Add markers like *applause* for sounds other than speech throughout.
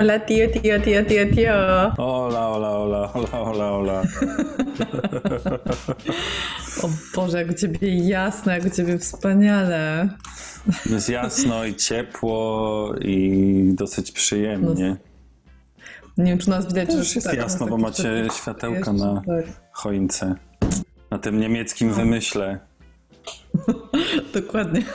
Hola, tío, tío, tío, tío, tío. Ola, ola, ola, ola, ola, ola. O Boże, jak u ciebie jasno, jak u ciebie wspaniale. Jest jasno i ciepło i dosyć przyjemnie. Nie wiem, czy nas widać, że już jest tak, jasno, no bo tak, macie tak, światełka jeszcze, na tak. choince. Na tym niemieckim wymyśle. *laughs* Dokładnie. *laughs*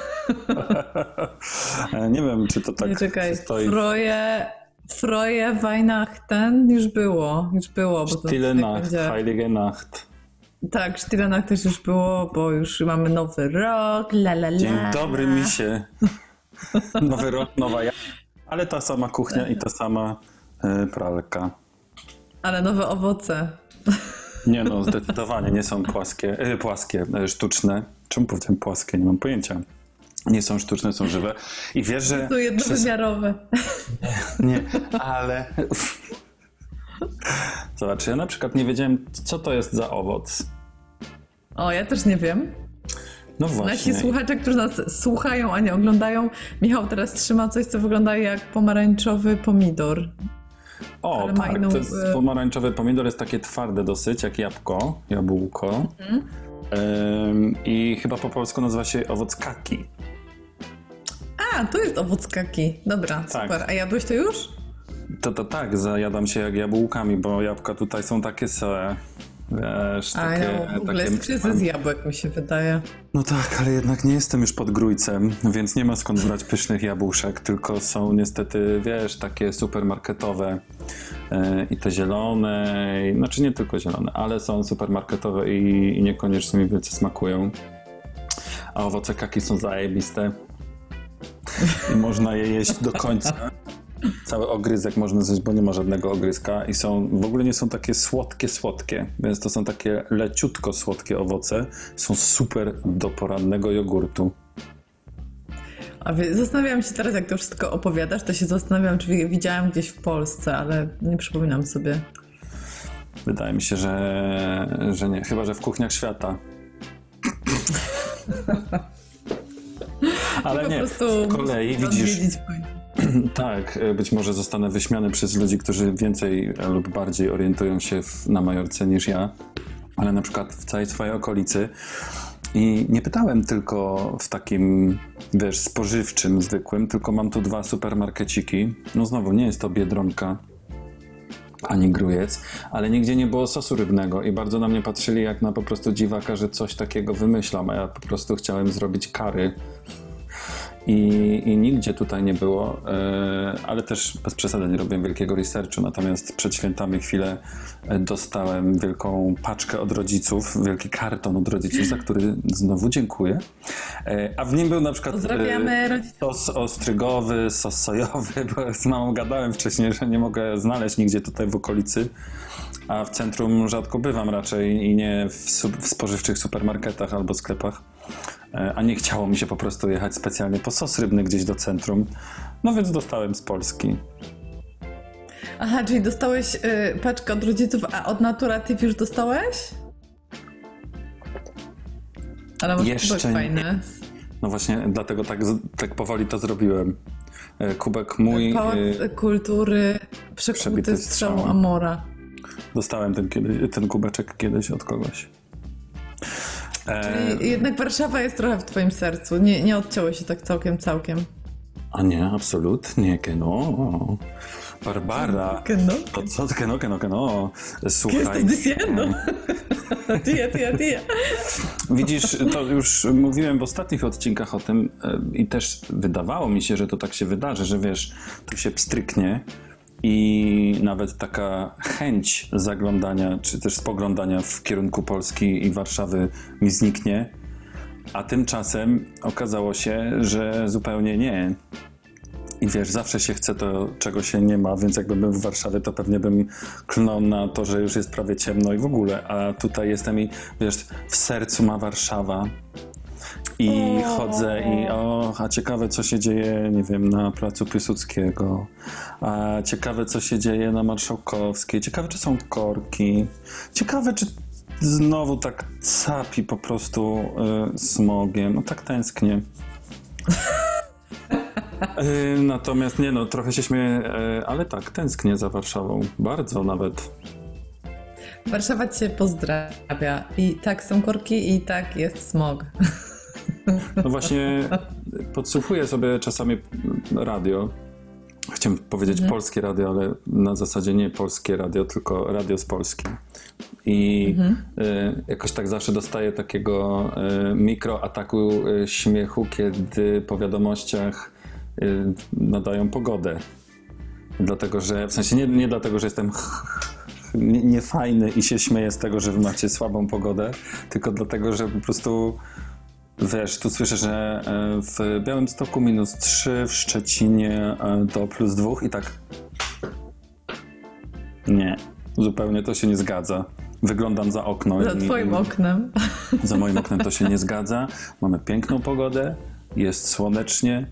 E, Nie wiem, czy to tak Nie czekaj, stoi. Freue, Freue Weihnachten już było, już było. Bo to Stille Nacht, będzie- Heilige Nacht. Tak, Stille Nacht też już było, bo już mamy nowy rok, la la la. Dzień dobry, misie. *laughs* Nowy rok, nowa ja. Ale ta sama kuchnia i ta sama e, pralka. Ale nowe owoce. Nie no, zdecydowanie nie są płaskie, e, płaskie, e, sztuczne. Czemu powiedziałem płaskie? Nie mam pojęcia. Nie są sztuczne, są żywe. I wiesz, że... To jednowymiarowe. Nie, ale... Zobacz, ja na przykład nie wiedziałem, co to jest za owoc. O, ja też nie wiem. No Nasi właśnie. słuchacze, którzy nas słuchają, a nie oglądają, Michał teraz trzyma coś, co wygląda jak pomarańczowy pomidor. O, tak, inną, to jest e, pomarańczowy pomidor, jest takie twarde dosyć, jak jabłko, jabłko. Mhm. Ym, I chyba po polsku nazywa się owoc kaki. A, to jest owoc kaki. Dobra, Tak. super. A jadłeś to już? To to tak, zajadam się jak jabłkami, bo jabłka tutaj są takie se, wiesz, A, takie... no, w ogóle takie... jest kryzys jabłek, mi się wydaje. No tak, ale jednak nie jestem już pod grójcem, więc nie ma skąd brać pysznych jabłuszek, tylko są niestety, wiesz, takie supermarketowe e, i te zielone, i, znaczy nie tylko zielone, ale są supermarketowe i, i niekoniecznie mi wielce smakują. A owoce kaki są zajebiste i można je jeść do końca. Cały ogryzek można zjeść, bo nie ma żadnego ogryzka i są, w ogóle nie są takie słodkie, słodkie, więc to są takie leciutko słodkie owoce. Są super do porannego jogurtu. A wie- zastanawiam się teraz, jak to wszystko opowiadasz, to się zastanawiam, czy wi- widziałam gdzieś w Polsce, ale nie przypominam sobie. Wydaje mi się, że, że nie. Chyba, że w kuchniach świata. *laughs* *laughs* Ale nie, z kolei widzisz, *clears throat* tak, e, być może zostanę wyśmiany przez ludzi, którzy więcej e, lub bardziej orientują się w, na Majorce niż ja, ale na przykład w całej swojej okolicy i nie pytałem tylko w takim, wiesz, spożywczym, zwykłym, tylko mam tu dwa supermarkeciki. No znowu, nie jest to Biedronka, ani grujec, ale nigdzie nie było sosu rybnego i bardzo na mnie patrzyli jak na po prostu dziwaka, że coś takiego wymyślam, a ja po prostu chciałem zrobić kary. I, I nigdzie tutaj nie było, e, ale też bez przesady nie robiłem wielkiego researchu, natomiast przed świętami chwilę e, dostałem wielką paczkę od rodziców, wielki karton od rodziców, za który znowu dziękuję. E, a w nim był na przykład sos ostrygowy, sos sojowy, bo z mamą gadałem wcześniej, że nie mogę znaleźć nigdzie tutaj w okolicy, a w centrum rzadko bywam raczej i nie w, w spożywczych supermarketach albo sklepach. E, A nie chciało mi się po prostu jechać specjalnie po sos rybny gdzieś do centrum. No więc dostałem z Polski. Aha, czyli dostałeś y, paczkę od rodziców, a od Naturatyw już dostałeś? Ale masz Jeszcze kubek fajny. No właśnie dlatego tak, tak powoli to zrobiłem. E, Kubek mój, Pałac e, Kultury przekuty strzałą. Amora. dostałem ten, ten kubeczek kiedyś od kogoś. E, I jednak Warszawa jest trochę w twoim sercu. Nie, nie odcięło się tak całkiem, całkiem. A nie, absolutnie, que no. Barbara. Que no. To co, que no, que no, que no. ¿Qué Słuchaj. diciendo? tía, tía, tía. Widzisz, to już mówiłem w ostatnich odcinkach o tym e, i też wydawało mi się, że to tak się wydarzy, że wiesz, tu się pstryknie i nawet taka chęć zaglądania, czy też spoglądania w kierunku Polski i Warszawy mi zniknie, a tymczasem okazało się, że zupełnie nie. I wiesz, zawsze się chce to, czego się nie ma, więc jakbym był w Warszawie, to pewnie bym klnął na to, że już jest prawie ciemno i w ogóle. A tutaj jestem i wiesz, w sercu ma Warszawa. I chodzę i o, a ciekawe co się dzieje, nie wiem, na placu Piłsudskiego. A ciekawe co się dzieje na Marszałkowskiej. Ciekawe czy są korki. Ciekawe czy znowu tak capi po prostu y, smogiem. No tak tęsknię. Y, Natomiast nie no, trochę się śmieję, y, ale tak, tęsknię za Warszawą. Bardzo nawet. Warszawa cię pozdrawia. I tak są korki, i tak jest smog. *laughs* No właśnie podsłuchuję sobie czasami radio. Chciałem powiedzieć polskie radio, ale na zasadzie nie polskie radio, tylko radio z Polski. I y, jakoś tak zawsze dostaję takiego y, mikroataku y, śmiechu, kiedy po wiadomościach y, nadają pogodę. Dlatego, że w sensie nie, nie dlatego, że jestem *laughs* nie- niefajny i się śmieję z tego, że wy macie słabą pogodę, tylko dlatego, że po prostu wiesz, tu słyszę, że e, w Białymstoku minus 3, w Szczecinie e, do plus 2 i tak nie, zupełnie to się nie zgadza. Wyglądam za okno. Za i- twoim i- oknem. *laughs* za moim oknem to się nie zgadza. Mamy piękną pogodę, jest słonecznie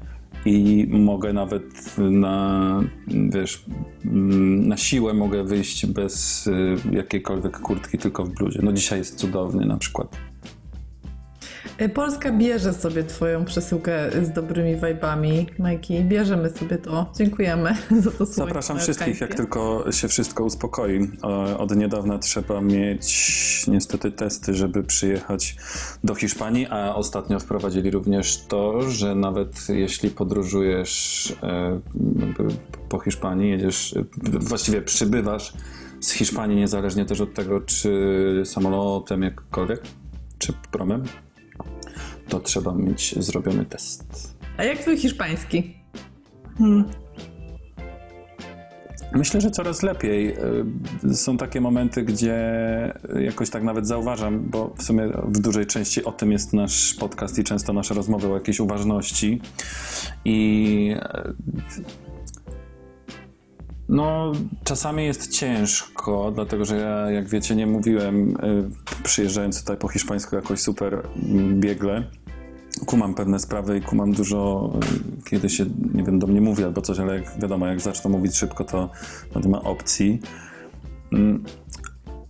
i mogę nawet na, wiesz, mm, na siłę mogę wyjść bez y, jakiejkolwiek kurtki, tylko w bluzie. No dzisiaj jest cudowny na przykład. Y, Polska bierze sobie twoją przesyłkę z dobrymi wajbami, Majki. Bierzemy sobie to. Dziękujemy *laughs* za to słowo. Zapraszam wszystkich, jak tylko się wszystko uspokoi. E, Od niedawna trzeba mieć niestety testy, żeby przyjechać do Hiszpanii, a ostatnio wprowadzili również to, że nawet jeśli podróżujesz e, po Hiszpanii, jedziesz, e, właściwie przybywasz z Hiszpanii, niezależnie też od tego, czy samolotem jakkolwiek, czy promem, to trzeba mieć zrobiony test. A jak twój hiszpański? Myślę, że coraz lepiej. Y, Są takie momenty, gdzie jakoś tak nawet zauważam, bo w sumie w dużej części o tym jest nasz podcast i często nasze rozmowy o jakiejś uważności. I y, no, czasami jest ciężko, dlatego że ja, jak wiecie, nie mówiłem, y, przyjeżdżając tutaj po hiszpańsku jakoś super mm, biegle kumam pewne sprawy i kumam dużo, y, kiedy się, nie wiem, do mnie mówi albo coś, ale jak wiadomo, jak zacznę mówić szybko, to, nie ma opcji.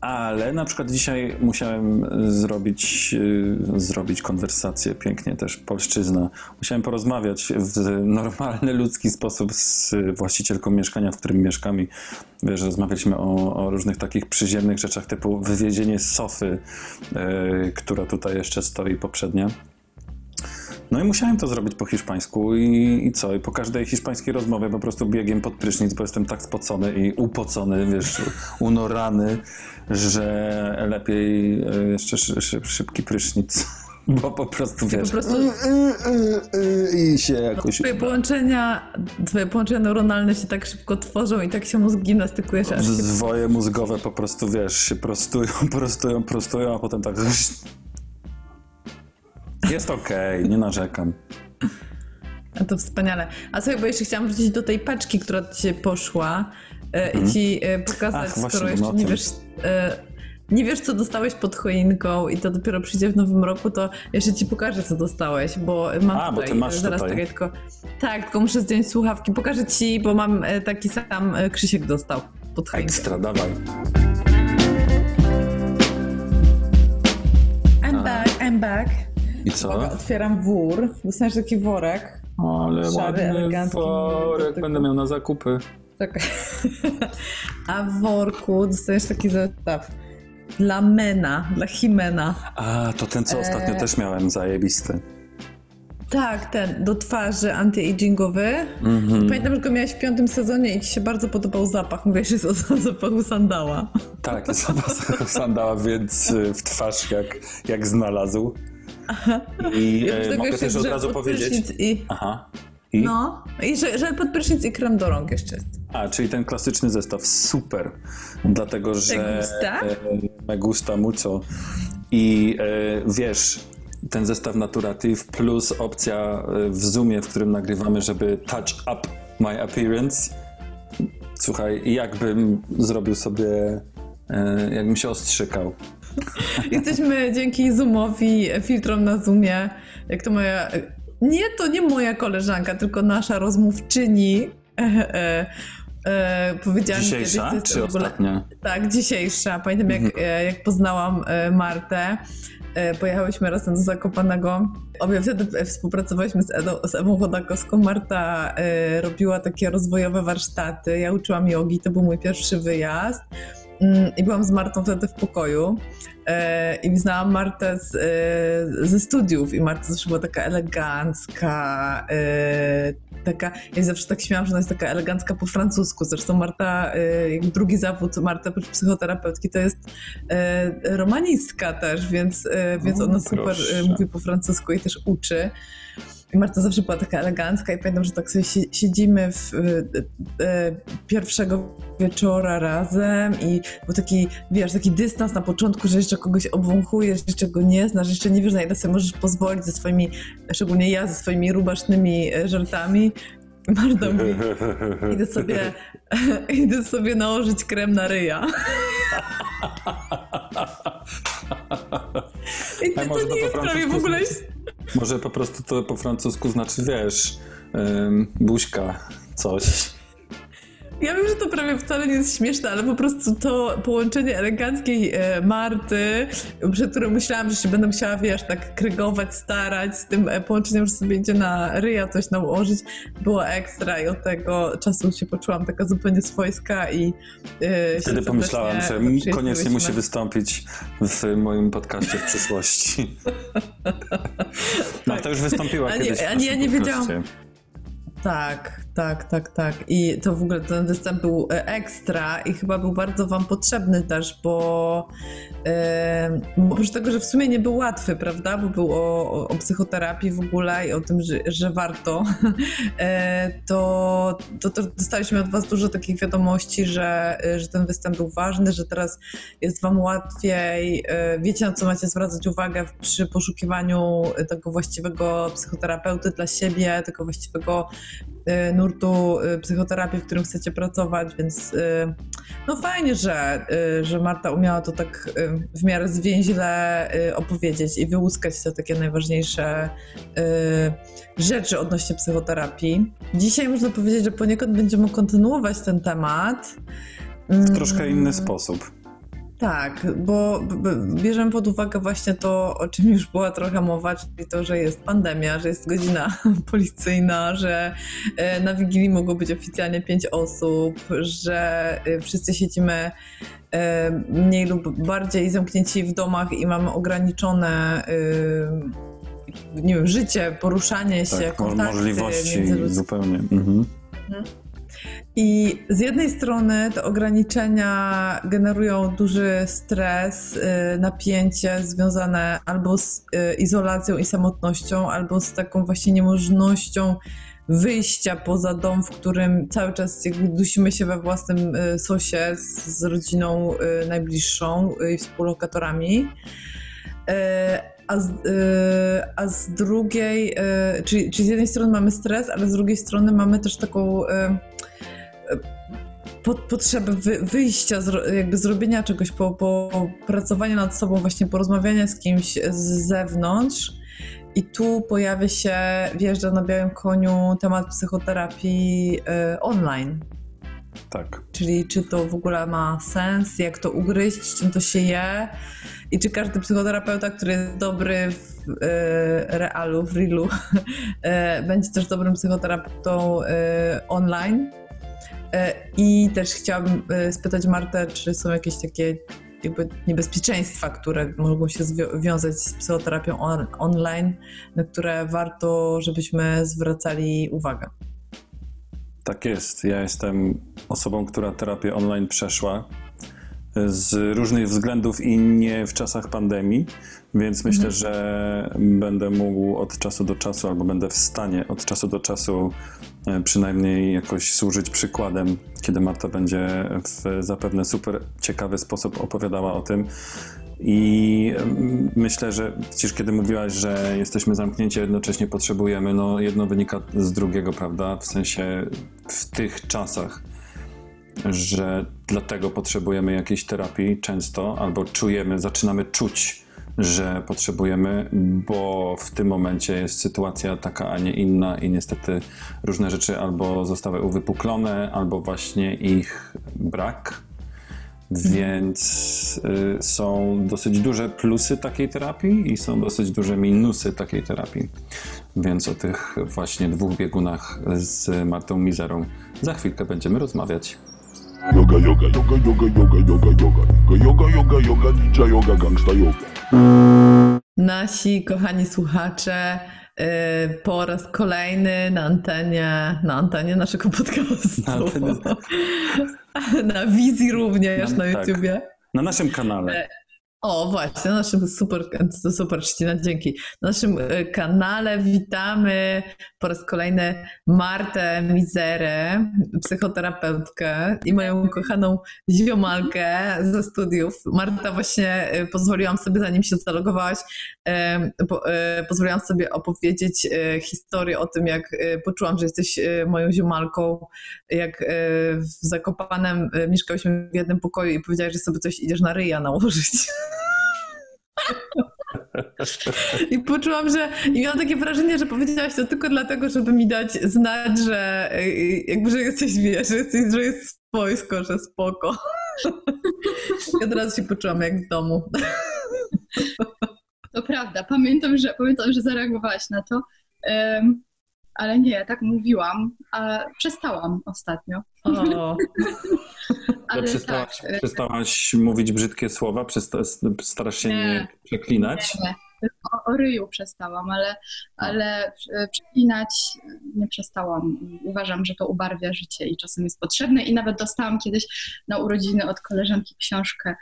Ale na przykład dzisiaj musiałem zrobić, y, zrobić konwersację, pięknie też, polszczyzna. Musiałem porozmawiać w normalny, ludzki sposób z właścicielką mieszkania, w którym mieszkam i wiesz, rozmawialiśmy o, o różnych takich przyziemnych rzeczach, typu wywiezienie sofy, y, która tutaj jeszcze stoi poprzednia. No i musiałem to zrobić po hiszpańsku i, i co? I po każdej hiszpańskiej rozmowie po prostu biegiem pod prysznic, bo jestem tak spocony i upocony, wiesz, unorany, że lepiej e, jeszcze szy, szy, szybki prysznic, *laughs* bo po prostu wiesz... po prostu I się jakoś... twoje połączenia, twoje połączenia neuronalne się tak szybko tworzą i tak się mózg gimnastykuje, się... Zwoje mózgowe po prostu, wiesz, się prostują, *laughs* prostują, prostują, a potem tak... Jest okej, nie narzekam. A to wspaniale. A sobie, bo jeszcze chciałam wrócić do tej paczki, która ci się poszła e, i ci e, pokazać, Ach, skoro bo jeszcze nie wiesz, e, nie wiesz, co dostałeś pod choinką i to dopiero przyjdzie w nowym roku, to jeszcze ci pokażę, co dostałeś, bo mam A, bo tutaj, ty masz zaraz tutaj. czekaj, tylko, tak, tylko muszę zdjąć słuchawki, pokażę ci, bo mam e, taki sam e, Krzysiek dostał pod choinkę. Ekstra, dawaj. I'm back, I'm back. I co? Otwieram wór, dostaniesz taki worek. Ale Szary, elegancki, worek, tylko- będę miał na zakupy. Czekaj. *laughs* A w worku dostajesz taki zestaw dla Mena, dla Himena. A, to ten, co ostatnio Eee. też miałem, zajebisty. Tak, ten do twarzy anti-agingowy. Mhm. Pamiętam, że go miałeś w piątym sezonie i ci się bardzo podobał zapach. Mówisz, że jest o zapachu sandała. Tak, *laughs* jest zapach sandała, więc y, w twarz jak, jak znalazł. I e, mogę też od razu powiedzieć... I, Aha. I? no, i że, żel pod prysznic i krem do rąk jeszcze jest. A, czyli ten klasyczny zestaw, super. Dlatego, że... Me gusta? e, Me gusta mucho. I e, wiesz, ten zestaw Naturative plus opcja e, w Zoomie, w którym nagrywamy, żeby touch up my appearance. Słuchaj, jakbym zrobił sobie, e, jakbym się ostrzykał. *laughs* Jesteśmy dzięki Zoomowi, filtrom na Zoomie, jak to moja... Nie, to nie moja koleżanka, tylko nasza rozmówczyni. E, e, e, powiedziała mi kiedyś, Dzisiejsza jest czy w ogóle- ostatnia? Tak, dzisiejsza. Pamiętam, jak, Mhm. e, jak poznałam Martę. Pojechałyśmy razem do Zakopanego. Obie wtedy współpracowałyśmy z, Edą, z Ewą Chodakowską. Marta e, robiła takie rozwojowe warsztaty. Ja uczyłam jogi, to był mój pierwszy wyjazd. Mm, I byłam z Martą wtedy w pokoju. E, I znałam Martę z, e, ze studiów. I Marta zawsze była taka elegancka, e, taka, ja zawsze tak śmiałam, że ona jest taka elegancka po francusku. Zresztą Marta, drugi zawód Marta oprócz psychoterapeutki to jest romanistka też, więc, więc ona super proszę. y, mówi po francusku i też uczy. Marta zawsze była taka elegancka i pamiętam, że tak sobie si- siedzimy w, y, y, pierwszego wieczora razem i był taki, wiesz, taki dystans na początku, że jeszcze kogoś obwąchujesz, jeszcze go nie znasz, jeszcze nie wiesz, na ile sobie możesz pozwolić ze swoimi, szczególnie ja, ze swoimi rubasznymi e, żartami. *laughs* Marta mówi, idę sobie, *laughs* idę sobie nałożyć krem na ryja. *laughs* I A to, nie po jest prawie w ogóle... Może po prostu to po francusku znaczy, wiesz, ym, buźka, coś. Ja wiem, że to prawie wcale nie jest śmieszne, ale po prostu to połączenie eleganckiej e, Marty, przed którą myślałam, że się będę musiała, wiesz, tak krygować, starać, z tym e, połączeniem, że sobie idzie na ryja coś nałożyć, było ekstra i od tego czasu się poczułam taka zupełnie swojska i się Wtedy pomyślałam, że koniecznie musi wystąpić w moim podcaście w przyszłości. *laughs* No to już wystąpiła A nie- kiedyś w a nie, ja nie wiedziałam. Tak, tak, tak, tak. I to w ogóle ten występ był e, ekstra i chyba był bardzo Wam potrzebny też, bo e, oprócz tego, że w sumie nie był łatwy, prawda? Bo był o, o, psychoterapii w ogóle i o tym, że, że warto, *laughs* e, to, to, to dostaliśmy od Was dużo takich wiadomości, że, e, że ten występ był ważny, że teraz jest Wam łatwiej, e, wiecie na co macie zwracać uwagę przy poszukiwaniu tego właściwego psychoterapeuty dla siebie, tego właściwego e, nurtu e, psychoterapii, w którym chcecie pracować, więc e, no fajnie, że, e, że Marta umiała to tak w miarę zwięźle opowiedzieć i wyłuskać te takie najważniejsze rzeczy odnośnie psychoterapii. Dzisiaj można powiedzieć, że poniekąd będziemy kontynuować ten temat. W troszkę inny Mm, sposób. Tak, bo bierzemy pod uwagę właśnie to, o czym już była trochę mowa, czyli to, że jest pandemia, że jest godzina *laughs* policyjna, że e, na Wigilii mogło być oficjalnie pięć osób, że e, wszyscy siedzimy e, mniej lub bardziej zamknięci w domach i mamy ograniczone nie wiem, życie, poruszanie się, Tak, kontakty możliwości międzyludzkie. zupełnie. Mhm. I z jednej strony te ograniczenia generują duży stres, y, napięcie związane albo z y, izolacją i samotnością, albo z taką właśnie niemożnością wyjścia poza dom, w którym cały czas dusimy się we własnym y, sosie z, rodziną najbliższą i współlokatorami. A z, a z drugiej, czyli, czyli z jednej strony mamy stres, ale z drugiej strony mamy też taką po, potrzebę wy, wyjścia, zro, jakby zrobienia czegoś, po, po pracowania nad sobą, właśnie porozmawiania z kimś z zewnątrz. I tu pojawia się, wjeżdża na białym koniu temat psychoterapii y, online. Tak. Czyli czy to w ogóle ma sens, jak to ugryźć, czym to się je i czy każdy psychoterapeuta, który jest dobry w e, realu, w realu, e, *laughs* będzie też dobrym psychoterapeutą e, online. E, I też chciałabym e, spytać Martę, czy są jakieś takie jakby niebezpieczeństwa, które mogą się wiązać z psychoterapią on- online, na które warto, żebyśmy zwracali uwagę. Tak jest. Ja jestem osobą, która terapię online przeszła z różnych względów i nie w czasach pandemii, więc myślę, że będę mógł od czasu do czasu, albo będę w stanie od czasu do czasu e, przynajmniej jakoś służyć przykładem, kiedy Marta będzie w zapewne super ciekawy sposób opowiadała o tym. I myślę, że przecież kiedy mówiłaś, że jesteśmy zamknięci, a jednocześnie potrzebujemy, no jedno wynika z drugiego, prawda? W sensie w tych czasach, że dlatego potrzebujemy jakiejś terapii często, albo czujemy, zaczynamy czuć, że potrzebujemy, bo w tym momencie jest sytuacja taka, a nie inna i niestety różne rzeczy albo zostały uwypuklone, albo właśnie ich brak. Więc y, są dosyć duże plusy takiej terapii i są dosyć duże minusy takiej terapii. Więc o tych właśnie dwóch biegunach z Martą Mizerą za chwilkę będziemy rozmawiać. Yoga, yoga, yoga, yoga, yoga, yoga, yoga, yoga, yoga, yoga, ninja yoga, gangsta yoga. Nasi kochani słuchacze, y, po raz kolejny na antenie, na antenie naszego podcastu. Na antenie. *laughs* Na wizji również Na- na tak. YouTubie. Na naszym kanale. O, właśnie, na naszym super, super Trzcina, dzięki. Na naszym e, kanale witamy po raz kolejny Martę Mizerę, psychoterapeutkę i moją kochaną ziomalkę ze studiów. Marta, właśnie e, pozwoliłam sobie, zanim się zalogowałaś, e, po, pozwoliłam sobie opowiedzieć historię o tym, jak poczułam, że jesteś moją ziomalką, jak w Zakopanem mieszkałyśmy w jednym pokoju i powiedziałaś, że sobie coś idziesz na ryja nałożyć. *laughs* I poczułam, że. I miałam takie wrażenie, że powiedziałaś to tylko dlatego, żeby mi dać znać, że y, jakby, że jesteś, wiesz, że, jesteś, że jest wojsko, że spoko. I od razu się poczułam jak w domu. To prawda, pamiętam, że pamiętam, że zareagowałaś na to. Ale nie, tak mówiłam, a przestałam ostatnio. O, *laughs* Ale przestałaś, tak, przestałaś mówić brzydkie słowa, przesta, starasz się nie, Nie. przeklinać. nie, tylko o, o ryju przestałam, ale, ale e, przeklinać nie przestałam. Uważam, że to ubarwia życie i czasem jest potrzebne. I nawet dostałam kiedyś na urodziny od koleżanki książkę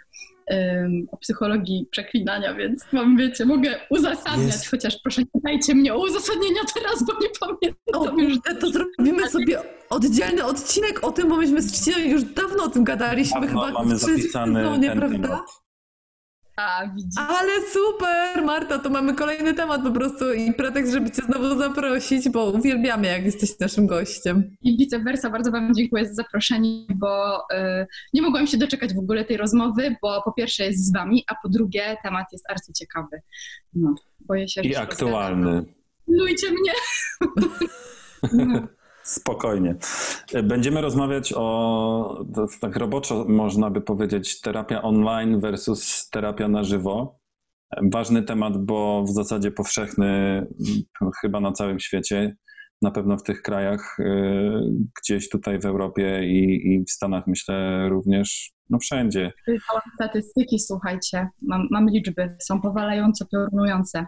em, o psychologii przeklinania, więc mam, wiecie, mogę uzasadniać, Jest. chociaż proszę nie dajcie mnie o uzasadnienia teraz, bo nie pamiętam o już. to zrobimy sobie oddzielny odcinek o tym, bo myśmy z już dawno o tym gadaliśmy, Dawno chyba mamy zapisany sezonie, ten prawda? temat. A, widzicie. Ale super, Marta, to mamy kolejny temat po prostu i pretekst, żeby cię znowu zaprosić, bo uwielbiamy, jak jesteś naszym gościem. I vice versa, bardzo Wam dziękuję za zaproszenie, bo y, nie mogłam się doczekać w ogóle tej rozmowy, bo po pierwsze jest z Wami, a po drugie temat jest arcyciekawy. No, boję się, że I się aktualny. Pilnujcie mnie! No. *laughs* Spokojnie. Będziemy rozmawiać o, tak roboczo można by powiedzieć, terapia online versus terapia na żywo. Ważny temat, bo w zasadzie powszechny m, chyba na całym świecie, na pewno w tych krajach, y, gdzieś tutaj w Europie i, i w Stanach myślę również, no wszędzie. Statystyki, słuchajcie, mam, mam liczby, są powalająco piorunujące.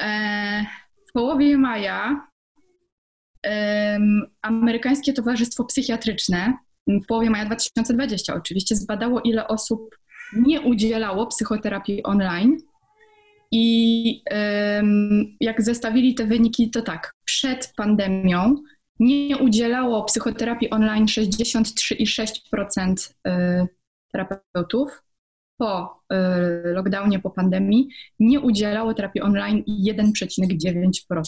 E, w połowie maja Amerykańskie Towarzystwo Psychiatryczne, w połowie maja 2020 oczywiście, zbadało, ile osób nie udzielało psychoterapii online. I jak zestawili te wyniki, to tak, przed pandemią nie udzielało psychoterapii online 63,6% y, terapeutów. Po y, lockdownie, po pandemii nie udzielało terapii online 1,9%.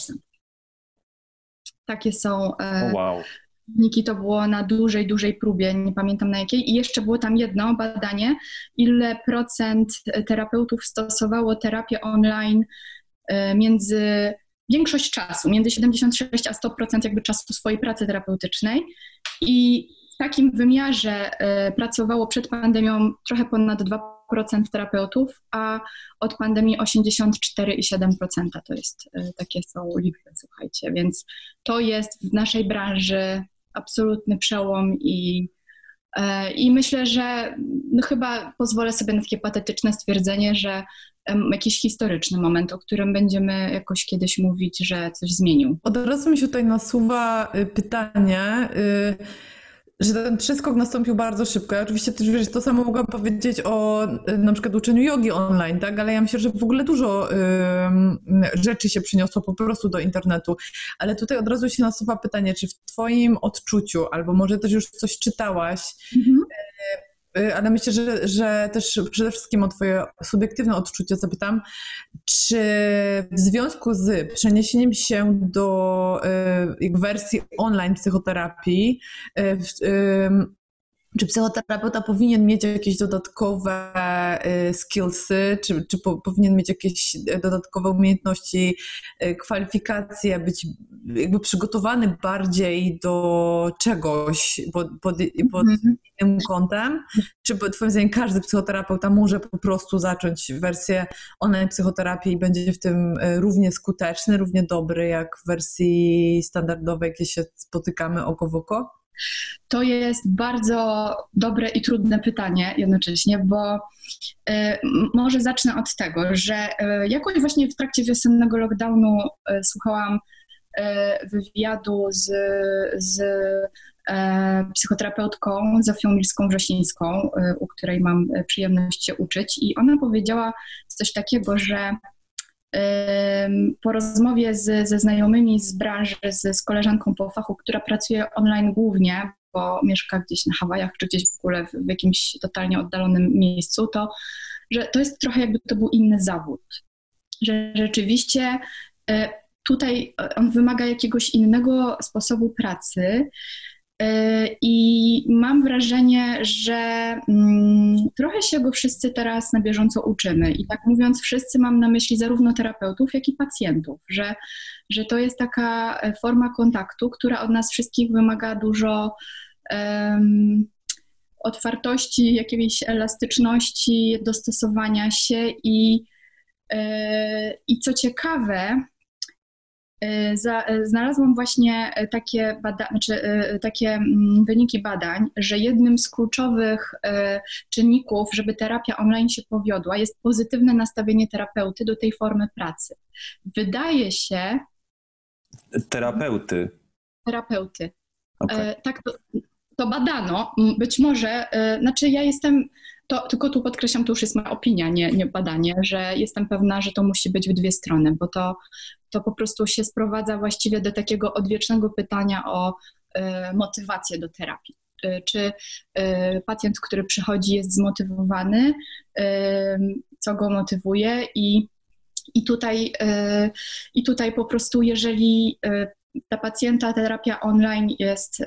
Takie są e, O, wow. wyniki, to było na dużej, dużej próbie, nie pamiętam na jakiej. I jeszcze było tam jedno badanie, ile procent terapeutów stosowało terapię online e, między większość czasu, między 76 a 100% jakby czasu swojej pracy terapeutycznej. I w takim wymiarze e, pracowało przed pandemią trochę ponad 2% terapeutów, a od pandemii 84,7% to jest, e, takie są liczby, słuchajcie. Więc to jest w naszej branży absolutny przełom i, e, i myślę, że no chyba pozwolę sobie na takie patetyczne stwierdzenie, że jakiś historyczny moment, o którym będziemy jakoś kiedyś mówić, że coś zmienił. Od razu mi się tutaj nasuwa y, pytanie, y, że ten przeskok nastąpił bardzo szybko. Ja oczywiście też wiesz, to samo mogłam powiedzieć o y, na przykład uczeniu jogi online, tak? Ale ja myślę, że w ogóle dużo y, rzeczy się przyniosło po prostu do internetu. Ale tutaj od razu się nasuwa pytanie, czy w twoim odczuciu, albo może też już coś czytałaś, Y, ale myślę, że, że też przede wszystkim o Twoje subiektywne odczucie zapytam. czy w związku z przeniesieniem się do y, wersji online psychoterapii, y, czy psychoterapeuta powinien mieć jakieś dodatkowe y, skillsy, czy, czy po, powinien mieć jakieś dodatkowe umiejętności, y, kwalifikacje, być jakby przygotowany bardziej do czegoś pod, pod, pod mm-hmm. innym kątem? Czy twoim zdaniem każdy psychoterapeuta może po prostu zacząć wersję online psychoterapii i będzie w tym y, równie skuteczny, równie dobry jak w wersji standardowej, jakie się spotykamy oko w oko? To jest bardzo dobre i trudne pytanie jednocześnie, bo y, może zacznę od tego, że y, jakoś właśnie w trakcie wiosennego lockdownu y, słuchałam wywiadu z, z psychoterapeutką Zofią Milską-Wrzesińską, u której mam przyjemność się uczyć i ona powiedziała coś takiego, że po rozmowie z, ze znajomymi z branży, z, z koleżanką po fachu, która pracuje online głównie, bo mieszka gdzieś na Hawajach czy gdzieś w ogóle w, w jakimś totalnie oddalonym miejscu, to że to jest trochę jakby to był inny zawód. Że rzeczywiście e, tutaj on wymaga jakiegoś innego sposobu pracy. I mam wrażenie, że mm, trochę się go wszyscy teraz na bieżąco uczymy. I tak mówiąc, wszyscy mam na myśli zarówno terapeutów, jak i pacjentów, że, że to jest taka e, forma kontaktu, która od nas wszystkich wymaga dużo um, otwartości, jakiejś elastyczności, dostosowania się i, e, i co ciekawe, za, e, znalazłam właśnie e, takie, bada, znaczy, takie mm, wyniki badań, że jednym z kluczowych czynników, żeby terapia online się powiodła, jest pozytywne nastawienie terapeuty do tej formy pracy. Wydaje się. Terapeuty. Terapeuty. Okay. Tak, to, to badano. Być może, znaczy ja jestem to, tylko tu podkreślam, to już jest moja opinia, nie, nie badanie, że jestem pewna, że to musi być w dwie strony, bo to, to po prostu się sprowadza właściwie do takiego odwiecznego pytania o y, motywację do terapii. Y, czy y, pacjent, który przychodzi, jest zmotywowany, co go motywuje i, i, tutaj, i tutaj po prostu, jeżeli ta pacjenta terapia online jest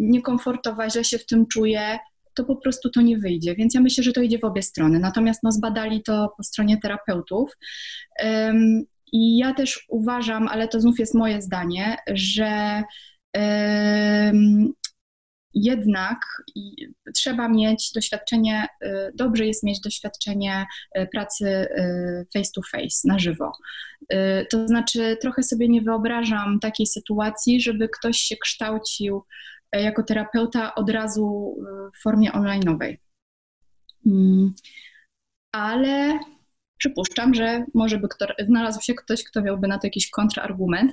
niekomfortowa, źle się w tym czuje, to po prostu to nie wyjdzie. Więc ja myślę, że to idzie w obie strony. Natomiast no, zbadali to po stronie terapeutów. I ja też uważam, ale to znów jest moje zdanie, że jednak trzeba mieć doświadczenie, y, dobrze jest mieć doświadczenie y, pracy y, face to face, na żywo. To znaczy, trochę sobie nie wyobrażam takiej sytuacji, żeby ktoś się kształcił jako terapeuta od razu e, w formie online'owej. Mm. Ale przypuszczam, że może by kto, znalazł się ktoś, kto miałby na to jakiś kontrargument.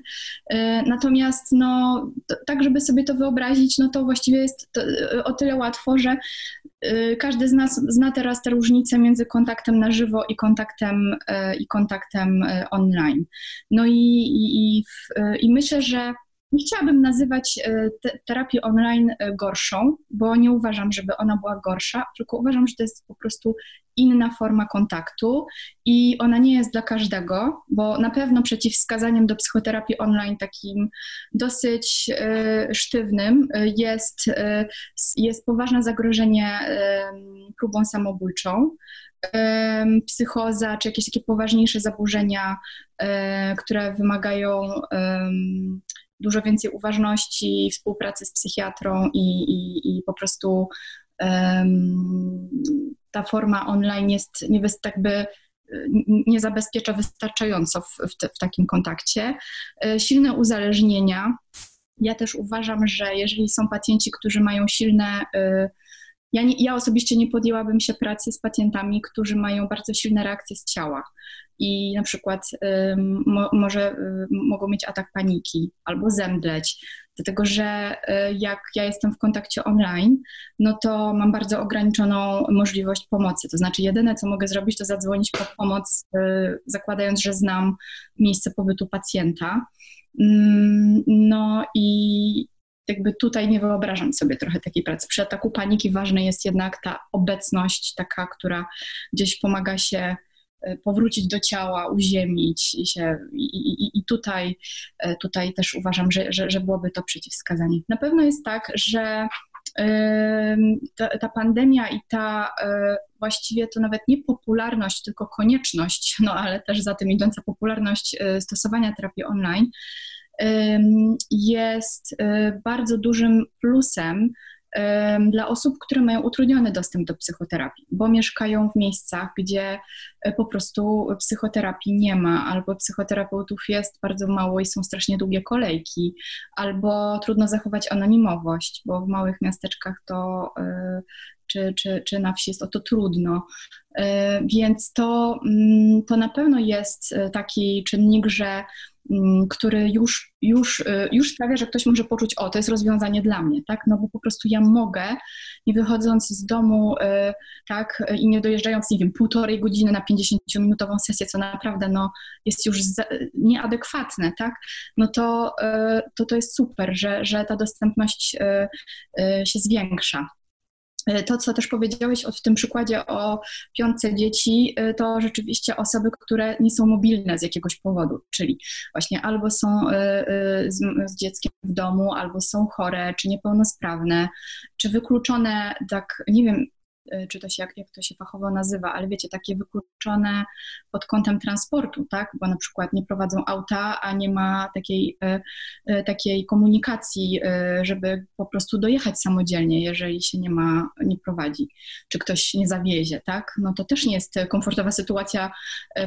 E, natomiast no, to, tak, żeby sobie to wyobrazić, no to właściwie jest to o tyle łatwo, że każdy z nas zna teraz te różnice między kontaktem na żywo i kontaktem, i kontaktem online. No i, i, i, i myślę, że nie chciałabym nazywać e, te, terapię online e, gorszą, bo nie uważam, żeby ona była gorsza, tylko uważam, że to jest po prostu inna forma kontaktu i ona nie jest dla każdego, bo na pewno przeciwwskazaniem do psychoterapii online takim dosyć y, sztywnym jest, jest poważne zagrożenie y, próbą samobójczą, psychoza czy jakieś takie poważniejsze zaburzenia, które wymagają dużo więcej uważności, współpracy z psychiatrą i, i, i po prostu um, ta forma online jest nie jakby nie zabezpiecza wystarczająco w, w, w takim kontakcie. E, silne uzależnienia. Ja też uważam, że jeżeli są pacjenci, którzy mają silne y, ja, nie, ja osobiście nie podjęłabym się pracy z pacjentami, którzy mają bardzo silne reakcje z ciała i na przykład mo, może y, mogą mieć atak paniki albo zemdleć, dlatego że y, jak ja jestem w kontakcie online, no to mam bardzo ograniczoną możliwość pomocy. To znaczy, jedyne co mogę zrobić, to zadzwonić po pomoc, y, zakładając, że znam miejsce pobytu pacjenta. Mm, no i, jakby tutaj nie wyobrażam sobie trochę takiej pracy. Przy ataku paniki ważna jest jednak ta obecność taka, która gdzieś pomaga się powrócić do ciała, uziemić się i, i, i tutaj, tutaj też uważam, że, że, że byłoby to przeciwwskazanie. Na pewno jest tak, że ta, ta, pandemia i ta właściwie to nawet nie popularność, tylko konieczność, *laughs* no ale też za tym idąca popularność stosowania terapii online jest bardzo dużym plusem dla osób, które mają utrudniony dostęp do psychoterapii, bo mieszkają w miejscach, gdzie e, po prostu psychoterapii nie ma, albo psychoterapeutów jest bardzo mało i są strasznie długie kolejki, albo trudno zachować anonimowość, bo w małych miasteczkach to e, czy, czy, czy na wsi jest o to trudno. E, więc to, mm, to na pewno jest taki czynnik, że który już, już, y, już sprawia, że ktoś może poczuć, o, to jest rozwiązanie dla mnie, tak? No bo po prostu ja mogę, nie wychodząc z domu, y, tak, i nie dojeżdżając, nie wiem, półtorej godziny na 50-minutową sesję, co naprawdę, no, jest już nieadekwatne, tak? No to, y, to, to jest super, że, że ta dostępność się zwiększa. E, to, co też powiedziałeś w tym przykładzie o piątce dzieci, e, to rzeczywiście osoby, które nie są mobilne z jakiegoś powodu, czyli właśnie albo są e, z, z dzieckiem w domu, albo są chore, czy niepełnosprawne, czy wykluczone, tak, nie wiem, czy to się, jak, jak to się fachowo nazywa, ale wiecie, takie wykluczone pod kątem transportu, tak, bo na przykład nie prowadzą auta, a nie ma takiej, y, y, takiej komunikacji, żeby po prostu dojechać samodzielnie, jeżeli się nie ma, nie prowadzi, czy ktoś nie zawiezie, tak, no to też nie jest komfortowa sytuacja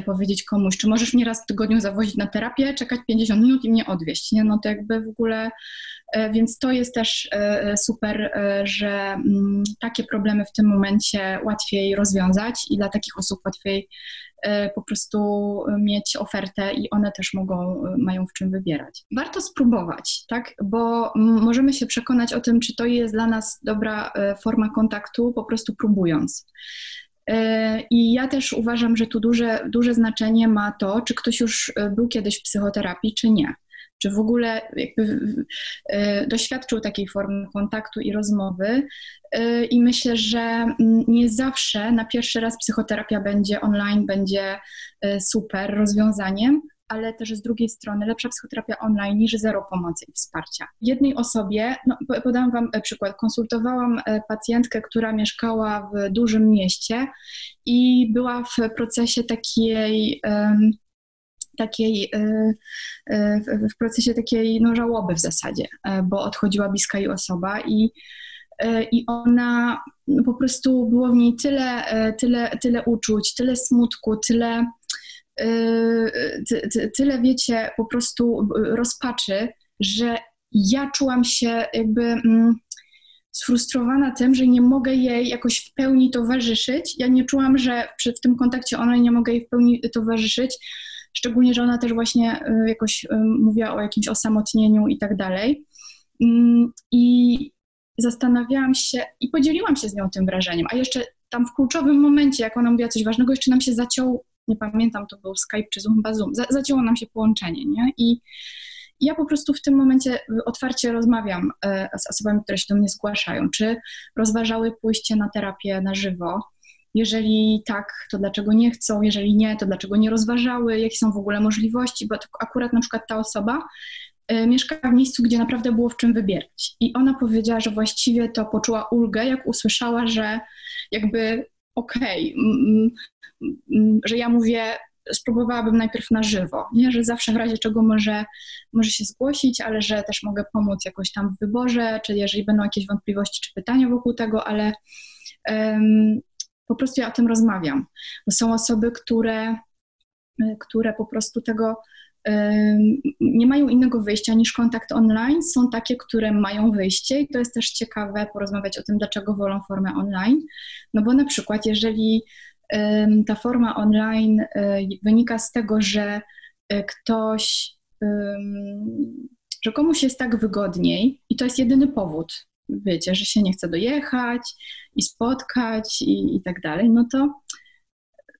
powiedzieć komuś, czy możesz mnie raz w tygodniu zawozić na terapię, czekać 50 minut i mnie odwieźć, nie, no to jakby w ogóle, więc to jest też super, że mm, takie problemy w tym momencie łatwiej rozwiązać i dla takich osób łatwiej e, po prostu mieć ofertę i one też mogą, e, mają w czym wybierać. Warto spróbować, tak, bo możemy się przekonać o tym, czy to jest dla nas dobra e, forma kontaktu, po prostu próbując. I ja też uważam, że tu duże, duże znaczenie ma to, czy ktoś już był kiedyś w psychoterapii, czy nie czy w ogóle jakby e, doświadczył takiej formy kontaktu i rozmowy. E, I myślę, że nie zawsze na pierwszy raz psychoterapia będzie online, będzie e, super rozwiązaniem, ale też z drugiej strony lepsza psychoterapia online niż zero pomocy i wsparcia. Jednej osobie, no, podam Wam przykład, konsultowałam pacjentkę, która mieszkała w dużym mieście i była w procesie takiej um, takiej, e, e, w procesie takiej no, żałoby w zasadzie, e, bo odchodziła bliska jej osoba i, i ona no, po prostu było w niej tyle, tyle, tyle uczuć, tyle smutku, tyle, tyle wiecie, po prostu rozpaczy, że ja czułam się jakby mm, sfrustrowana tym, że nie mogę jej jakoś w pełni towarzyszyć. Ja nie czułam, że w tym kontakcie ona nie mogę jej w pełni towarzyszyć, Szczególnie, że ona też właśnie y, jakoś y, mówiła o jakimś osamotnieniu i tak dalej. Mm, I zastanawiałam się i podzieliłam się z nią tym wrażeniem. A jeszcze tam w kluczowym momencie, jak ona mówiła coś ważnego, jeszcze nam się zaciął, nie pamiętam, to był Skype czy Zoom, Zoom, zacięło nam się połączenie, nie? I ja po prostu w tym momencie otwarcie rozmawiam z osobami, które się do mnie zgłaszają, czy rozważały pójście na terapię na żywo, jeżeli tak, to dlaczego nie chcą? Jeżeli nie, to dlaczego nie rozważały? Jakie są w ogóle możliwości? Bo akurat na przykład ta osoba y, mieszka w miejscu, gdzie naprawdę było w czym wybierać. I ona powiedziała, że właściwie to poczuła ulgę, jak usłyszała, że jakby okej, okay, że ja mówię, spróbowałabym najpierw na żywo, nie? że zawsze w razie czego może, może się zgłosić, ale że też mogę pomóc jakoś tam w wyborze, czy jeżeli będą jakieś wątpliwości czy pytania wokół tego, ale um, po prostu ja o tym rozmawiam. Bo są osoby, które, y, które po prostu tego nie mają innego wyjścia niż kontakt online. Są takie, które mają wyjście i to jest też ciekawe porozmawiać o tym, dlaczego wolą formę online. No bo na przykład, jeżeli ta forma online y, wynika z tego, że y, ktoś, że komuś jest tak wygodniej i to jest jedyny powód, wiecie, że się nie chce dojechać i spotkać i, i tak dalej, no to,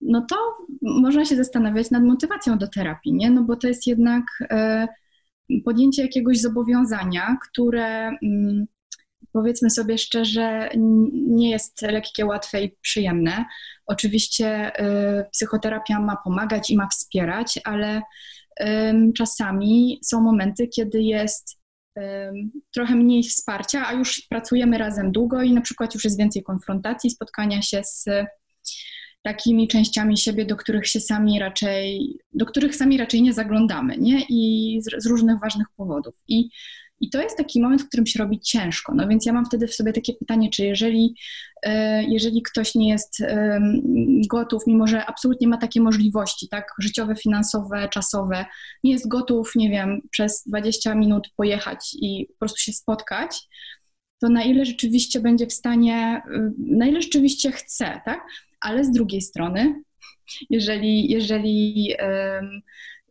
no to można się zastanawiać nad motywacją do terapii, nie? No bo to jest jednak e, podjęcie jakiegoś zobowiązania, które mm, powiedzmy sobie szczerze, nie jest lekkie, łatwe i przyjemne, Oczywiście psychoterapia ma pomagać i ma wspierać, ale czasami są momenty, kiedy jest trochę mniej wsparcia, a już pracujemy razem długo i na przykład już jest więcej konfrontacji, spotkania się z takimi częściami siebie, do których się sami raczej, do których sami raczej nie zaglądamy, nie? I z, z różnych ważnych powodów. I i to jest taki moment, w którym się robi ciężko. No więc ja mam wtedy w sobie takie pytanie, czy jeżeli, jeżeli ktoś nie jest gotów, mimo że absolutnie ma takie możliwości, tak, życiowe, finansowe, czasowe, nie jest gotów, nie wiem, przez 20 minut pojechać i po prostu się spotkać, to na ile rzeczywiście będzie w stanie, y, na ile rzeczywiście chce, tak? Ale z drugiej strony, *laughs* jeżeli, jeżeli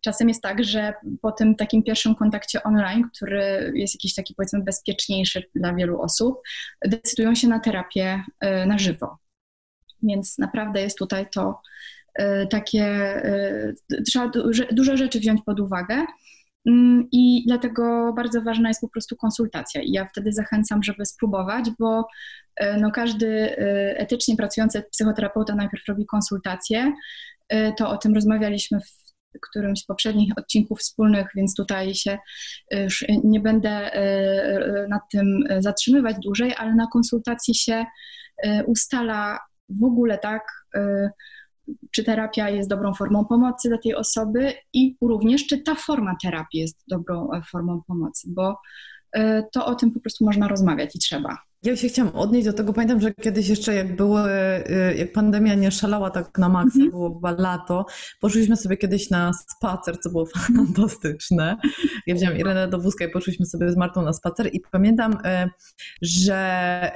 Czasem jest tak, że po tym takim pierwszym kontakcie online, który jest jakiś taki powiedzmy bezpieczniejszy dla wielu osób, decydują się na terapię e, na żywo. Więc naprawdę jest tutaj to e, takie, e, trzeba dużo rzeczy wziąć pod uwagę. Mm, I dlatego bardzo ważna jest po prostu konsultacja. I ja wtedy zachęcam, żeby spróbować, bo no każdy etycznie pracujący psychoterapeuta najpierw robi konsultację. To o tym rozmawialiśmy w którymś z poprzednich odcinków wspólnych, więc tutaj się y, już nie będę y, y, nad tym zatrzymywać dłużej, ale na konsultacji się ustala w ogóle tak, czy terapia jest dobrą formą pomocy dla tej osoby i również czy ta forma terapii jest dobrą e, formą pomocy, bo to o tym po prostu można rozmawiać i trzeba. Ja się chciałam odnieść do tego. Pamiętam, że kiedyś jeszcze jak było, y, jak pandemia nie szalała tak na maksa, mm -hmm. było chyba lato, poszliśmy sobie kiedyś na spacer, co było *laughs* fantastyczne. Ja wziąłem Irenę do wózka i poszliśmy sobie z Martą na spacer i pamiętam, y, że